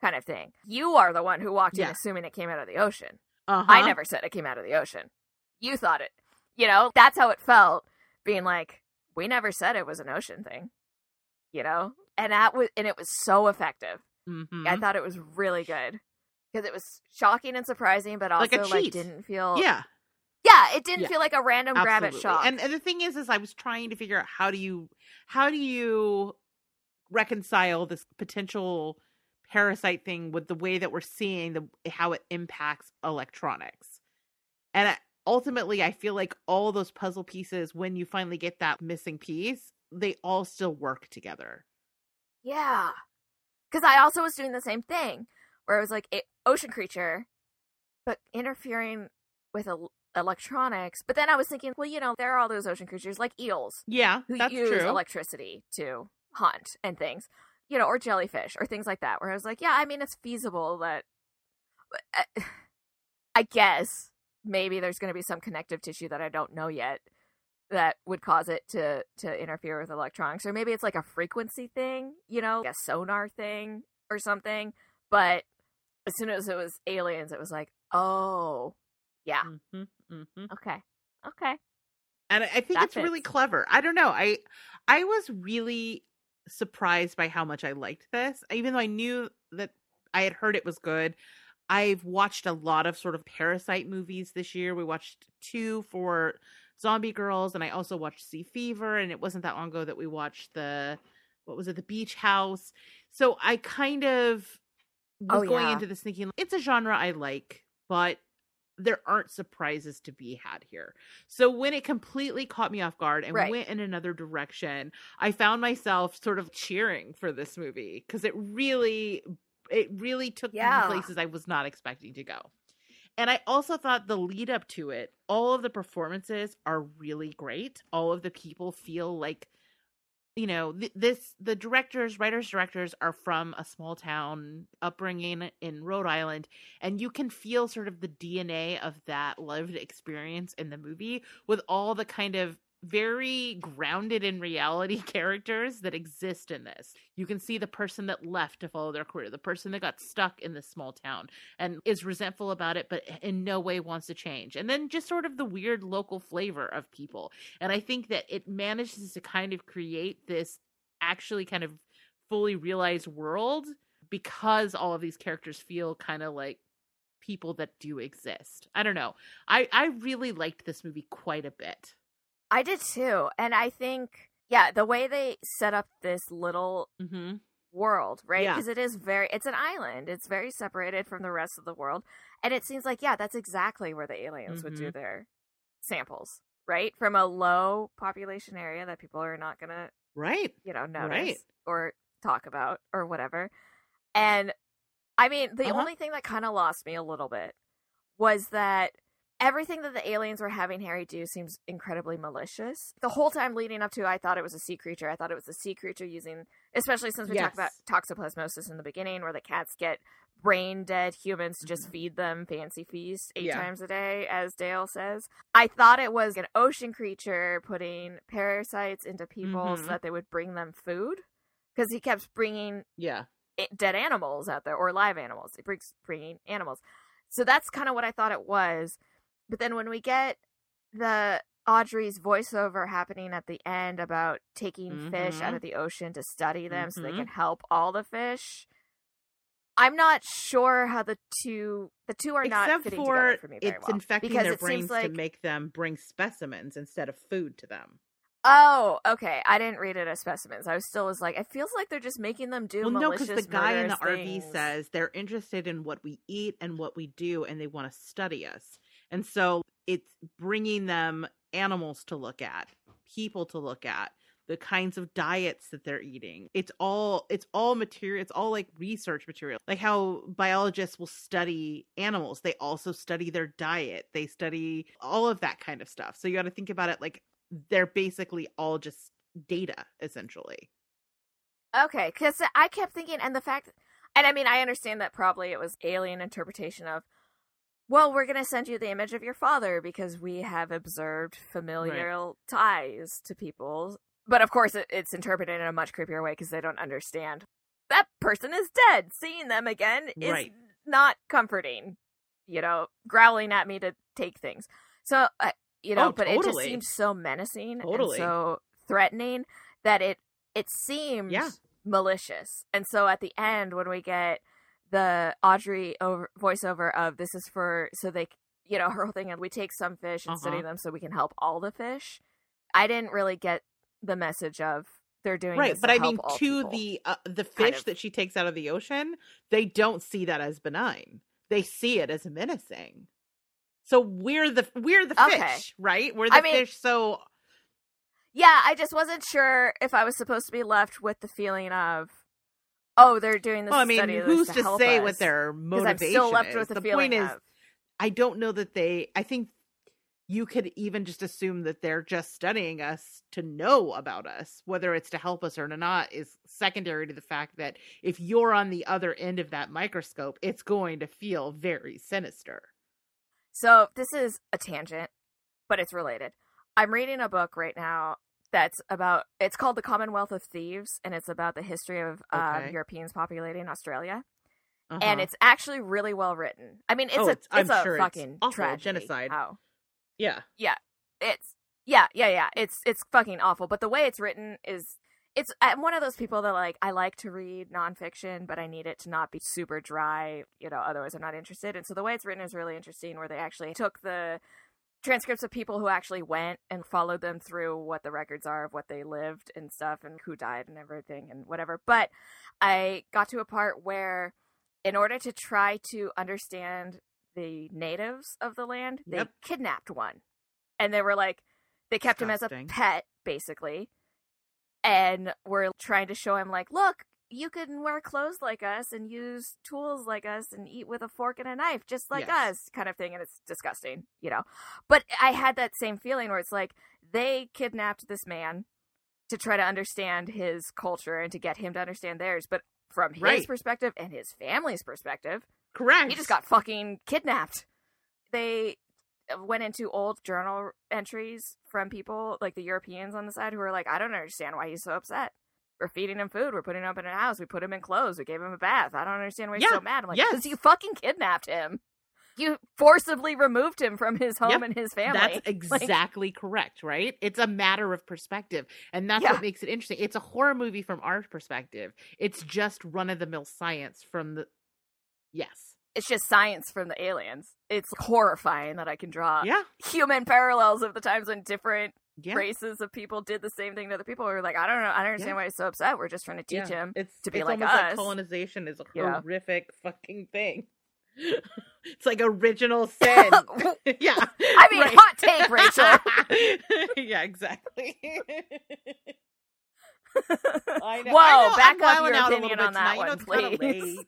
Kind of thing. You are the one who walked in assuming it came out of the ocean. Uh-huh. I never said it came out of the ocean. You thought it. You know, that's how it felt being like we never said it was an ocean thing. You know? And that was and it was so effective. Mhm. I thought it was really good because it was shocking and surprising but Like also a like, didn't feel Yeah. Yeah, it didn't Yeah. feel like a random grab at Absolutely. shock. And, and the thing is, is I was trying to figure out how do you how do you reconcile this potential parasite thing with the way that we're seeing the how it impacts electronics. And I, ultimately, I feel like all those puzzle pieces, when you finally get that missing piece, they all still work together. Yeah. Because I also was doing the same thing where it was like a ocean creature, but interfering with el- electronics. But then I was thinking, well, you know, there are all those ocean creatures like eels Yeah, who use true. electricity to hunt and things, you know, or jellyfish or things like that. Where I was like, yeah, I mean, it's feasible that. uh, I guess maybe there's going to be some connective tissue that I don't know yet that would cause it to to interfere with electronics or maybe it's like a frequency thing you know like a sonar thing or something but as soon as it was aliens it was like oh yeah Mhm, mhm. okay okay and I think That it's really clever. I don't know. I I was really surprised by how much I liked this, even though I knew that I had heard it was good. I've watched a lot of sort of parasite movies this year. We watched two for Zombie Grrlz, and I also watched Sea Fever. And it wasn't that long ago that we watched the what was it, the Beach House. So I kind of oh, was Oh, going yeah. into this thinking it's a genre I like, but there aren't surprises to be had here. So when it completely caught me off guard and Right. went in another direction, I found myself sort of cheering for this movie because it really it really took me Yeah. to places I was not expecting to go. And I also thought the lead up to it, all of the performances are really great. All of the people feel like you know th- this the directors writers directors are from a small town upbringing in rhode island and you can feel sort of the dna of that lived experience in the movie with all the kind of very grounded in reality characters that exist in this you can see the person that left to follow their career the person that got stuck in this small town and is resentful about it but in no way wants to change and then just sort of the weird local flavor of people and I think that it manages to kind of create this actually kind of fully realized world because all of these characters feel kind of like people that do exist. I don't know. I I really liked this movie quite a bit. I did too and i think yeah the way they set up this little Mhm. world right Yeah. because it is very it's an island it's very separated from the rest of the world and it seems like yeah that's exactly where the aliens would do Mhm. their samples right from a low population area that people are not gonna Right. you know notice Right. or talk about or whatever and i mean the Uh-huh. only thing that kind of lost me a little bit was that everything that the aliens were having Harry do seems incredibly malicious. The whole time leading up to, I thought it was a sea creature. I thought it was a sea creature using, especially since we talked about toxoplasmosis in the beginning, where the cats get brain dead humans to just feed them fancy feasts eight Yeah. times a day, as Dale says. I thought it was an ocean creature putting parasites into people so Mhm. that they would bring them food. Because he kept bringing Yeah. dead animals out there or live animals. It brings bringing animals. So that's kind of what I thought it was. But then when we get the Audrey's voiceover happening at the end about taking fish out Mhm. of the ocean to study them so they Mhm. can help all the fish. I'm not sure how the two the two are not Except fitting for together for me very it's well. infecting because their it seems brains like to make them bring specimens instead of food to them. oh okay I didn't read it as specimens I was still was like it feels like they're just making them do well, no, because the guy in the murderous RV says they're interested in what we eat and what we do, and they want to study us. And so it's bringing them animals to look at, people to look at, the kinds of diets that they're eating. It's all it's all material. It's all like research material. Like how biologists will study animals, they also study their diet. They study all of that kind of stuff. So you got to think about it like they're basically all just data essentially. Okay, because I kept thinking, and the fact, and I mean, I understand that probably it was alien interpretation of, well, we're going to send you the image of your father because we have observed familial ties to people. But of course, it, it's interpreted in a much creepier way because they don't understand. That person is dead. Seeing them again is Right. not comforting. You know, growling at me to take things. So, uh, you know, Oh, but it just totally. seemed so menacing Totally. and so threatening that it it seemed Yeah. malicious. And so at the end, when we get the Audrey over, voiceover of this is for so they, you know, her whole thing, and we take some fish and study Uh-huh. them so we can help all the fish. I didn't really get the message of they're doing right but i mean to people. the uh, the kind fish of. that she takes out of the ocean they don't see that as benign they see it as menacing so we're the we're the Okay. fish right we're the I mean- fish so Yeah, I just wasn't sure if I was supposed to be left with the feeling of, oh, they're doing this. well, i mean who's to, to say us. what their motivation I'm still left is with the, the feeling point is i don't know that they i think you could even just assume that they're just studying us to know about us whether it's to help us or not is secondary to the fact that if you're on the other end of that microscope it's going to feel very sinister So this is a tangent, but it's related. I'm reading a book right now that's about. It's called The Commonwealth of Thieves, and it's about the history of um, Europeans populating Australia. Uh-huh. And it's actually really well written. I mean, it's Oh, a it's- it's a sure fucking awful, tragedy. genocide. How yeah it's yeah yeah yeah it's it's fucking awful. But the way it's written is. It's I'm one of those people that like I like to read nonfiction, but I need it to not be super dry, you know. Otherwise, I'm not interested. And so the way it's written is really interesting, where they actually took the transcripts of people who actually went and followed them through what the records are of what they lived and stuff and who died and everything and whatever. But I got to a part where, in order to try to understand the natives of the land, they kidnapped one. And they were like, they kept him as a pet, basically. And were trying to show him, like, look, you can wear clothes like us and use tools like us and eat with a fork and a knife just like Yes. us kind of thing and it's disgusting you know but i had that same feeling where it's like they kidnapped this man to try to understand his culture and to get him to understand theirs but from his Right. perspective and his family's perspective correct he just got fucking kidnapped they uh, went into old journal entries from people like the europeans on the side who were like i don't understand why he's so upset we're feeding him food. We're putting him up in a house. We put him in clothes. We gave him a bath. I don't understand why he's Yeah, so mad. I'm like, yes. because you fucking kidnapped him. You forcibly removed him from his home Yep, and his family. That's Like, exactly correct, right? It's a matter of perspective. And that's Yeah. what makes it interesting. It's a horror movie from our perspective. It's just run of the mill science from the Yes. it's just science from the aliens. It's horrifying that I can draw Yeah. human parallels of the times when different Yeah. races of people did the same thing to other people. We were like, I don't know. I don't understand Yeah. why he's so upset. We're just trying to teach yeah. him. It's to be it's like almost like colonization is a You know? horrific fucking thing. it's like original sin. yeah. I mean, hot take, Rachel. yeah, exactly. I know. Whoa, I know, back I'm up your out opinion on that tonight. You know, one, it's kinda please.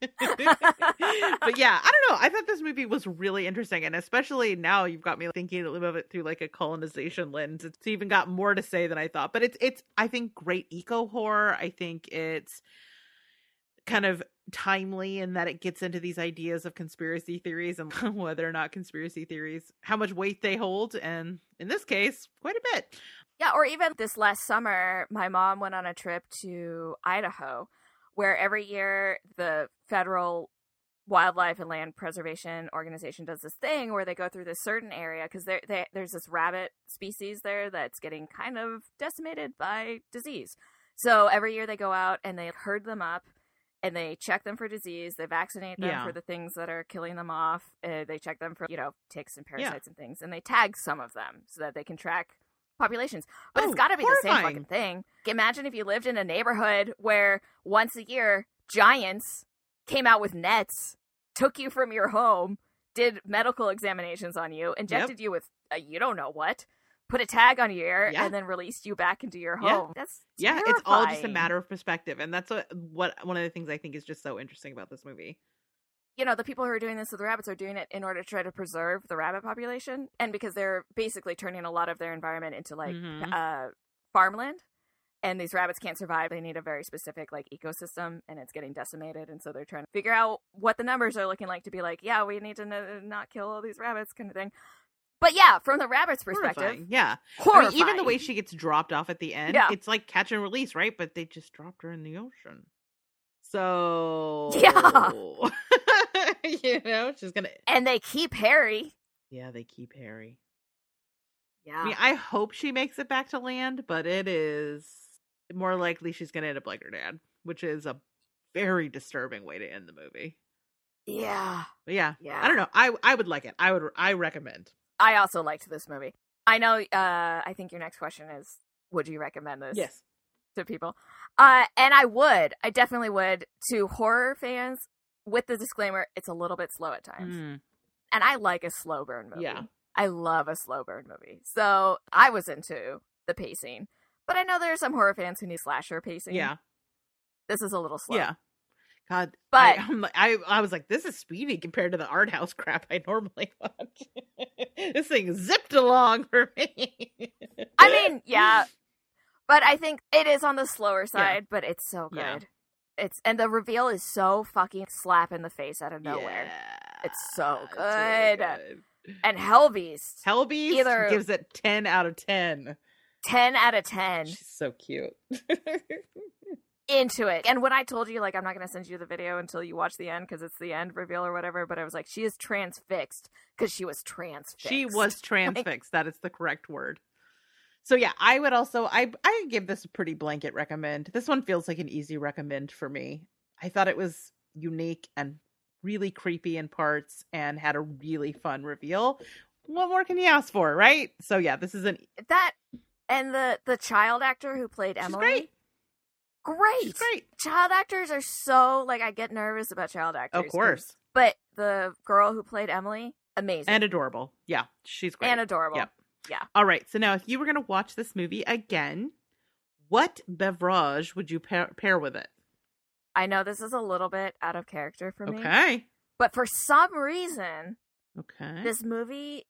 but yeah, I don't know. I thought this movie was really interesting, and especially now you've got me thinking of it through like a colonization lens. It's even got more to say than I thought. But it's it's I think great eco horror. I think it's kind of timely in that it gets into these ideas of conspiracy theories and whether or not conspiracy theories how much weight they hold and in this case quite a bit yeah or even this last summer my mom went on a trip to idaho where every year the federal wildlife and land preservation organization does this thing where they go through this certain area because there's this rabbit species there that's getting kind of decimated by disease so every year they go out and they herd them up and they check them for disease. They vaccinate them yeah. for the things that are killing them off. Uh, they check them for you know ticks and parasites yeah. and things, and they tag some of them so that they can track populations. But oh, it's got to be horrifying. the same fucking thing. Imagine if you lived in a neighborhood where once a year giants came out with nets, took you from your home, did medical examinations on you, injected yep. you with uh, you don't know what, put a tag on your ear yeah. and then released you back into your home. Yeah. That's yeah, terrifying. it's all just a matter of perspective, and that's what what one of the things I think is just so interesting about this movie. You know, the people who are doing this with the rabbits are doing it in order to try to preserve the rabbit population, and because they're basically turning a lot of their environment into like mm-hmm. uh, farmland. And these rabbits can't survive. They need a very specific like ecosystem, and it's getting decimated. And so they're trying to figure out what the numbers are looking like to be like, yeah, we need to n- not kill all these rabbits, kind of thing. But yeah, from the rabbit's perspective, Horrifying. yeah, I mean, even the way she gets dropped off at the end, yeah. it's like catch and release, right? But they just dropped her in the ocean. So yeah, you know, she's gonna and they keep Harry. Yeah, they keep Harry. Yeah, I mean, I hope she makes it back to land, but it is more likely she's gonna end up like her dad, which is a very disturbing way to end the movie. Yeah, but yeah, yeah. I don't know. I I would like it. I would. I recommend. I also liked this movie. I know. Uh, I think your next question is, would you recommend this? Yes. To people, uh, and I would. I definitely would to horror fans. With the disclaimer, it's a little bit slow at times, mm. and I like a slow burn movie. Yeah, I love a slow burn movie. So I was into the pacing, but I know there are some horror fans who need slasher pacing. Yeah, this is a little slow. Yeah, God, but I, I, I was like, this is speedy compared to the art house crap I normally watch. this thing zipped along for me. I mean, yeah, but I think it is on the slower side, yeah. but it's so good. Yeah. It's and the reveal is so fucking slap in the face out of nowhere. Yeah, it's so good. It's really good. And Hellbeast, Hellbeast either gives it ten out of ten. 10 out of 10. She's so cute into it. And when I told you, like, I'm not going to send you the video until you watch the end because it's the end reveal or whatever, but I was like, she is transfixed because she was transfixed. She was transfixed. like, that is the correct word. So yeah, I would also I I give this a pretty blanket recommend. This one feels like an easy recommend for me. I thought it was unique and really creepy in parts and had a really fun reveal. What more can you ask for, right? So yeah, this is an that and the the child actor who played Emily great. great. great. Child actors are so like I get nervous about child actors. Of course. But the girl who played Emily, amazing. And adorable. Yeah, she's great. And adorable. Yep. Yeah. All right. So now if you were going to watch this movie again, what beverage would you pair, pair with it? I know this is a little bit out of character for me. Okay. But for some reason, okay. This movie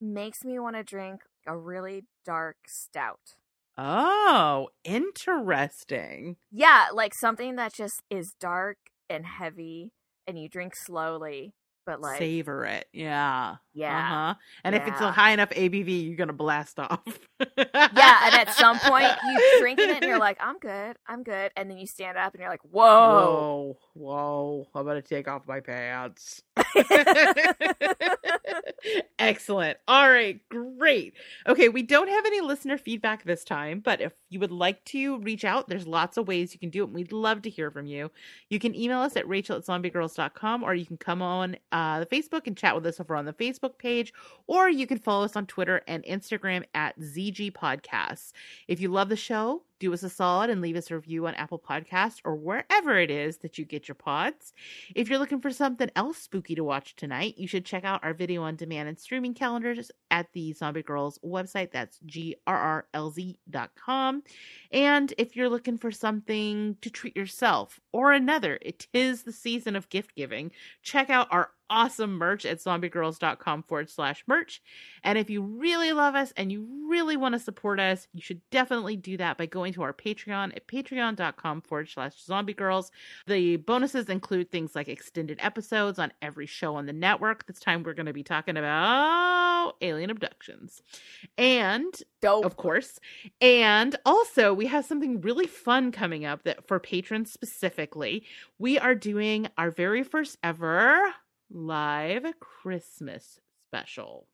makes me want to drink a really dark stout. Oh, interesting. Yeah, like something that just is dark and heavy and you drink slowly, but like savor it. Yeah. Yeah. Uh-huh. And yeah. if it's a high enough ABV, you're going to blast off. yeah, and at some point you drinking it and you're like, "I'm good. I'm good." And then you stand up and you're like, "Whoa. Whoa. Whoa. I'm going to take off my pants." Excellent. All right, great. Okay, we don't have any listener feedback this time, but if you would like to reach out, there's lots of ways you can do it. We'd love to hear from you. You can email us at rachel at zombiegrrlz.com or you can come on uh, the Facebook and chat with us over on the Facebook page, or you can follow us on Twitter and Instagram at ZG Podcasts. If you love the show, do us a solid and leave us a review on Apple Podcasts or wherever it is that you get your pods. If you're looking for something else spooky to watch tonight, you should check out our video on demand and streaming calendars at the Zombie Grrlz website. That's grrlz.com. And if you're looking for something to treat yourself or another, it is the season of gift giving. Check out our awesome merch at zombiegrrlz.com forward slash merch. And if you really love us and you really want to support us, you should definitely do that by going to our Patreon at patreon.com forward slash zombiegrrlz. The bonuses include things like extended episodes on every show on the network. This time we're going to be talking about alien abductions. And Dope. of course. And also, we have something really fun coming up that for patrons specifically, we are doing our very first ever live Christmas special.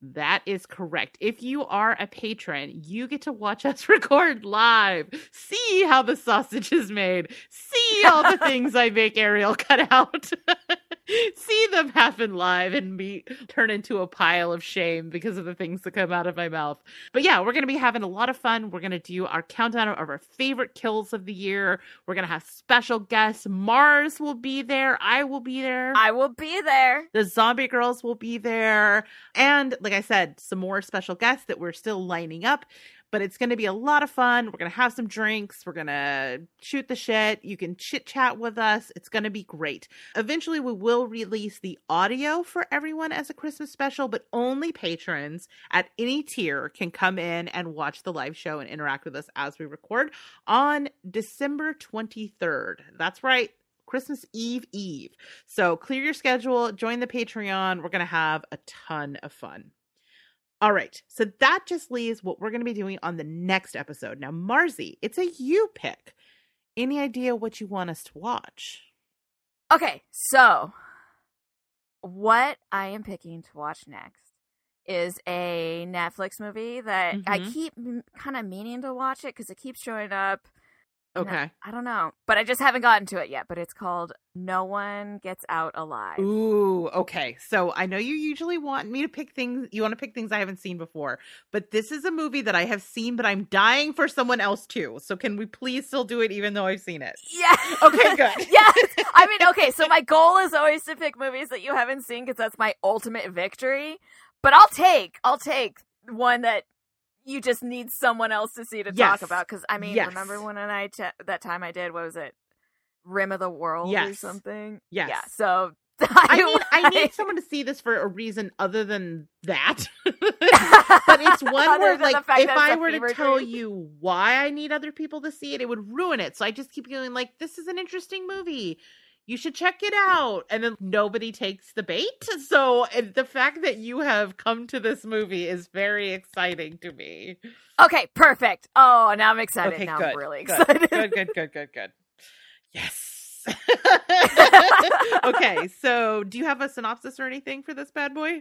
That is correct. If you are a patron, you get to watch us record live, see how the sausage is made, see all the things I make Ariel cut out, see them happen live and me turn into a pile of shame because of the things that come out of my mouth. But yeah, we're going to be having a lot of fun. We're going to do our countdown of our favorite kills of the year. We're going to have special guests. Marrs will be there. I will be there. I will be there. The zombie girls will be there. And like I said, some more special guests that we're still lining up. But it's going to be a lot of fun. We're going to have some drinks. We're going to shoot the shit. You can chit chat with us. It's going to be great. Eventually, we will release the audio for everyone as a Christmas special, but only patrons at any tier can come in and watch the live show and interact with us as we record on December 23rd. That's right. Christmas Eve Eve. So clear your schedule, join the Patreon. We're going to have a ton of fun. All right. So that just leaves what we're going to be doing on the next episode. Now, Marzi, it's a you pick. Any idea what you want us to watch? Okay, so what I am picking to watch next is a Netflix movie that I Mhm. keep kind of meaning to watch it because it keeps showing up. Okay. I don't know, but I just haven't gotten to it yet. But it's called No One Gets Out Alive. Ooh, okay. So I know you usually want me to pick things, you want to pick things I haven't seen before, but this is a movie that I have seen, but I'm dying for someone else too. So can we please still do it even though I've seen it? Yeah. Okay, good. yes. I mean, okay. So my goal is always to pick movies that you haven't seen because that's my ultimate victory. But I'll take, I'll take one that you just need someone else to see to Yes. talk about. Because I mean, Yes. remember when I ch- that time I did what was it, Rim of the World or something? Yes. Yeah. So I mean, I need someone to see this for a reason other than that. but it's one where, like, if I were to tell dream. you why I need other people to see it, it would ruin it. So I just keep feeling like this is an interesting movie. You should check it out. And then nobody takes the bait. So the fact that you have come to this movie is very exciting to me. okay, perfect. Oh, now I'm excited. Okay, now good, I'm really excited. good, good, good, good, good. Yes. okay, so do you have a synopsis or anything for this bad boy?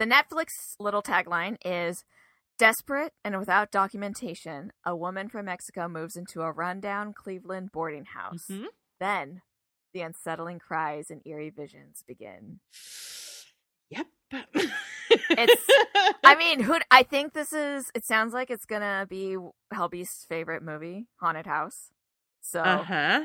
The Netflix little tagline is Desperate and without documentation, a woman from Mexico moves into a rundown Cleveland boarding house. Mhm. Then the unsettling cries and eerie visions begin. Yep. It's- I mean, who I think this is it sounds like it's gonna be Helby's favorite movie, Haunted House. So uh huh.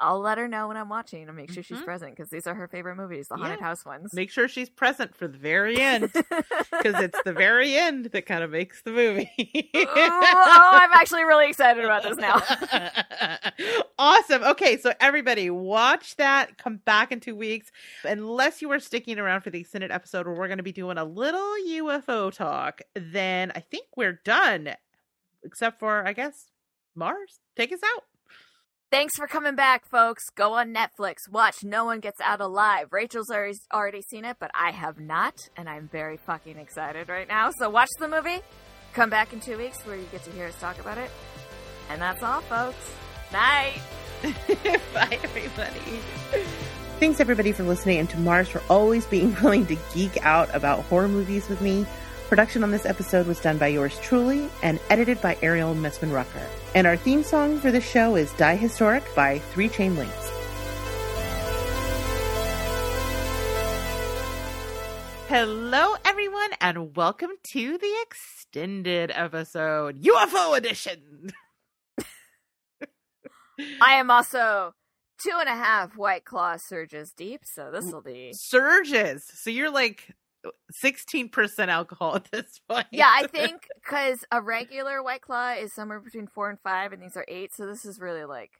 I'll let her know when I'm watching and make sure she's Mhm. present because these are her favorite movies, the Haunted Yeah. House ones. Make sure she's present for the very end because it's the very end that kind of makes the movie. oh, I'm actually really excited about this now. awesome. Okay, so everybody, watch that. Come back in two weeks. Unless you are sticking around for the extended episode where we're going to be doing a little UFO talk, then I think we're done. Except for, I guess, Marrs. Take us out. Thanks for coming back, folks. Go on Netflix. Watch No One Gets Out Alive. Rachel's already, already seen it, but I have not, and I'm very fucking excited right now. So watch the movie. Come back in two weeks where you get to hear us talk about it. And that's all, folks. Night. Bye, everybody. Thanks, everybody, for listening, and to Marrs for always being willing to geek out about horror movies with me. Production on this episode was done by yours truly and edited by Ariel Messman Rucker. And our theme song for the show is Die Historic by Three Chain Links. Hello, everyone, and welcome to the extended episode, UFO edition. I am also two and a half White Claw surges deep, so this will be. Surges. So you're like 16% alcohol at this point. Yeah, I think because a regular White Claw is somewhere between four and five, and these are eight, so this is really like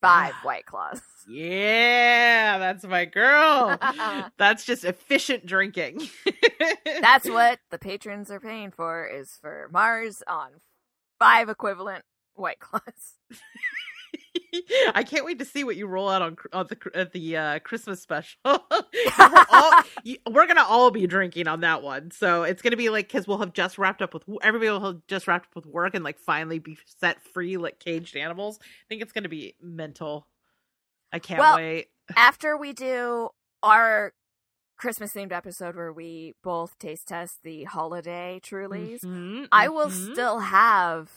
five ah, White Claws. Yeah, that's my girl. that's just efficient drinking. that's what the patrons are paying for is for Marrs on five equivalent White Claws. I can't wait to see what you roll out on, on the at the uh, Christmas special. we're, all, we're, gonna all be drinking on that one, so it's gonna be like because we'll have just wrapped up with everybody will have just wrapped up with work and like finally be set free like caged animals. I think it's gonna be mental. I can't well, wait. after we do our Christmas themed episode where we both taste test the holiday Trulies, mm-hmm, I will mm-hmm. still have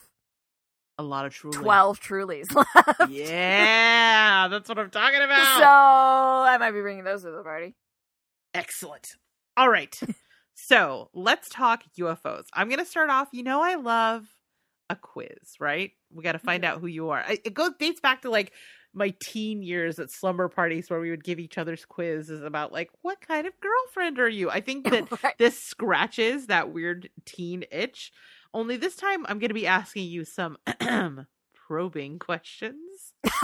a lot of truly. 12 Trulies left. Yeah, that's what I'm talking about. So I might be bringing those to the party. Excellent. All right. so let's talk UFOs. I'm going to start off. You know, I love a quiz, right? We got to find mm-hmm. out who you are. It goes dates back to like my teen years at slumber parties where we would give each other's quizzes about like what kind of girlfriend are you? I think that right. this scratches that weird teen itch. Only this time I'm going to be asking you some probing questions.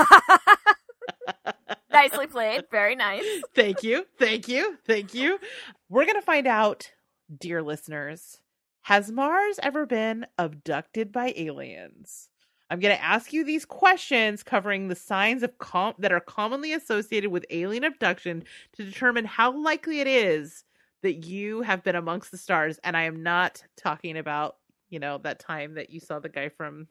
Nicely played. Very nice. Thank you. Thank you. Thank you. We're going to find out, dear listeners, has Marrs ever been abducted by aliens? I'm going to ask you these questions covering the signs of com- that are commonly associated with alien abduction to determine how likely it is that you have been amongst the stars. And I am not talking about you know that time that you saw the guy from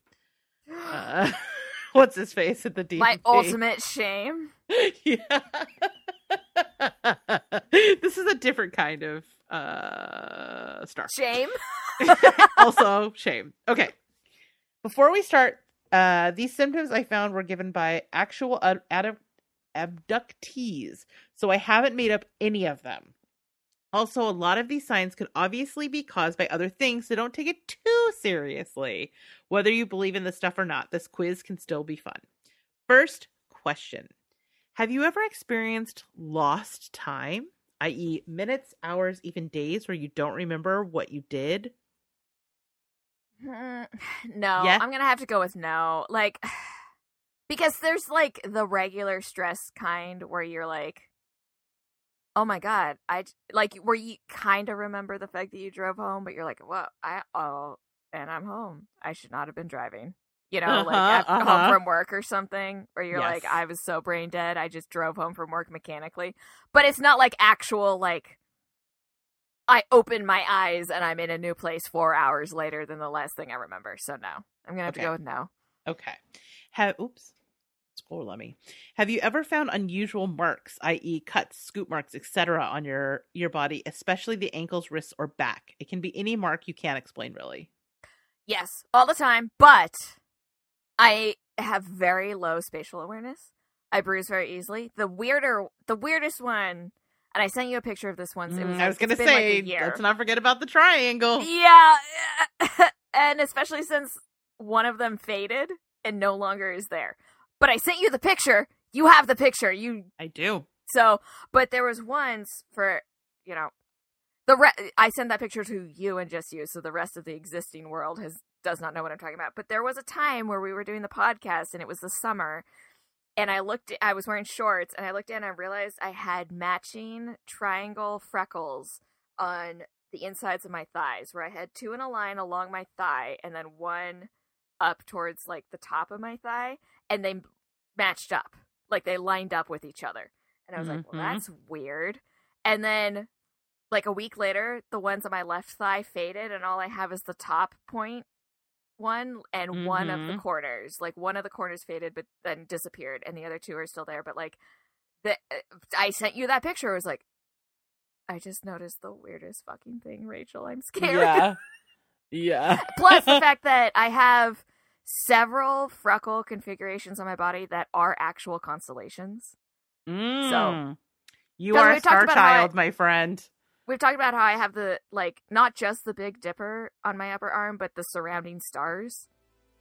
uh, what's his face at the deep my ultimate shame. Yeah. This is a different kind of uh star. Shame? Also shame. Okay. Before we start uh these symptoms i found were given by actual ad- ad- abductees. So i haven't made up any of them also, a lot of these signs could obviously be caused by other things, so don't take it too seriously. Whether you believe in the stuff or not, this quiz can still be fun. First question Have you ever experienced lost time, i.e., minutes, hours, even days where you don't remember what you did? Hmm, no, yeah? I'm going to have to go with no. Like, because there's like the regular stress kind where you're like, Oh my god! I like where you kind of remember the fact that you drove home, but you're like, "Well, I oh, and I'm home. I should not have been driving." You know, uh-huh, like uh-huh. home from work or something, where you're yes. like, "I was so brain dead. I just drove home from work mechanically." But it's not like actual like. I open my eyes and I'm in a new place four hours later than the last thing I remember. So no, I'm gonna have okay. to go with no. Okay. Have oops explore Lemmy. Have you ever found unusual marks, i.e., cuts, scoop marks, etc., on your your body, especially the ankles, wrists, or back? It can be any mark you can't explain, really. Yes, all the time. But I have very low spatial awareness. I bruise very easily. The weirder, the weirdest one, and I sent you a picture of this once. It was. Mm, I was gonna say, like let's not forget about the triangle. Yeah, and especially since one of them faded and no longer is there but I sent you the picture. You have the picture. You I do. So, but there was once for, you know, the re- I sent that picture to you and just you, so the rest of the existing world has does not know what I'm talking about. But there was a time where we were doing the podcast and it was the summer and I looked I was wearing shorts and I looked in and I realized I had matching triangle freckles on the insides of my thighs where I had two in a line along my thigh and then one up towards like the top of my thigh and they matched up like they lined up with each other and i was mm-hmm. like well mm-hmm. that's weird and then like a week later the ones on my left thigh faded and all i have is the top point one and mm-hmm. one of the mm-hmm. corners like one of the corners faded but then disappeared and the other two are still there but like the uh, i sent you that picture it was like i just noticed the weirdest fucking thing rachel i'm scared yeah yeah plus the fact that i have several freckle configurations on my body that are actual constellations. Mm. So you are a star child, I, my friend. We've talked about how I have the like not just the Big Dipper on my upper arm, but the surrounding stars.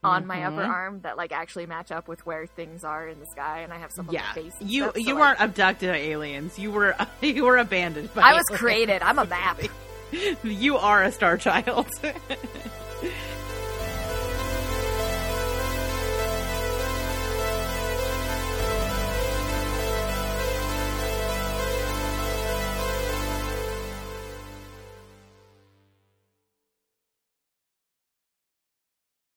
on my upper Mhm. arm that like actually match up with where things are in the sky, and I have some Yeah, face. you stuff, you like, weren't abducted by aliens. You were you were abandoned. By I was aliens. created. I'm a map. you are a star child.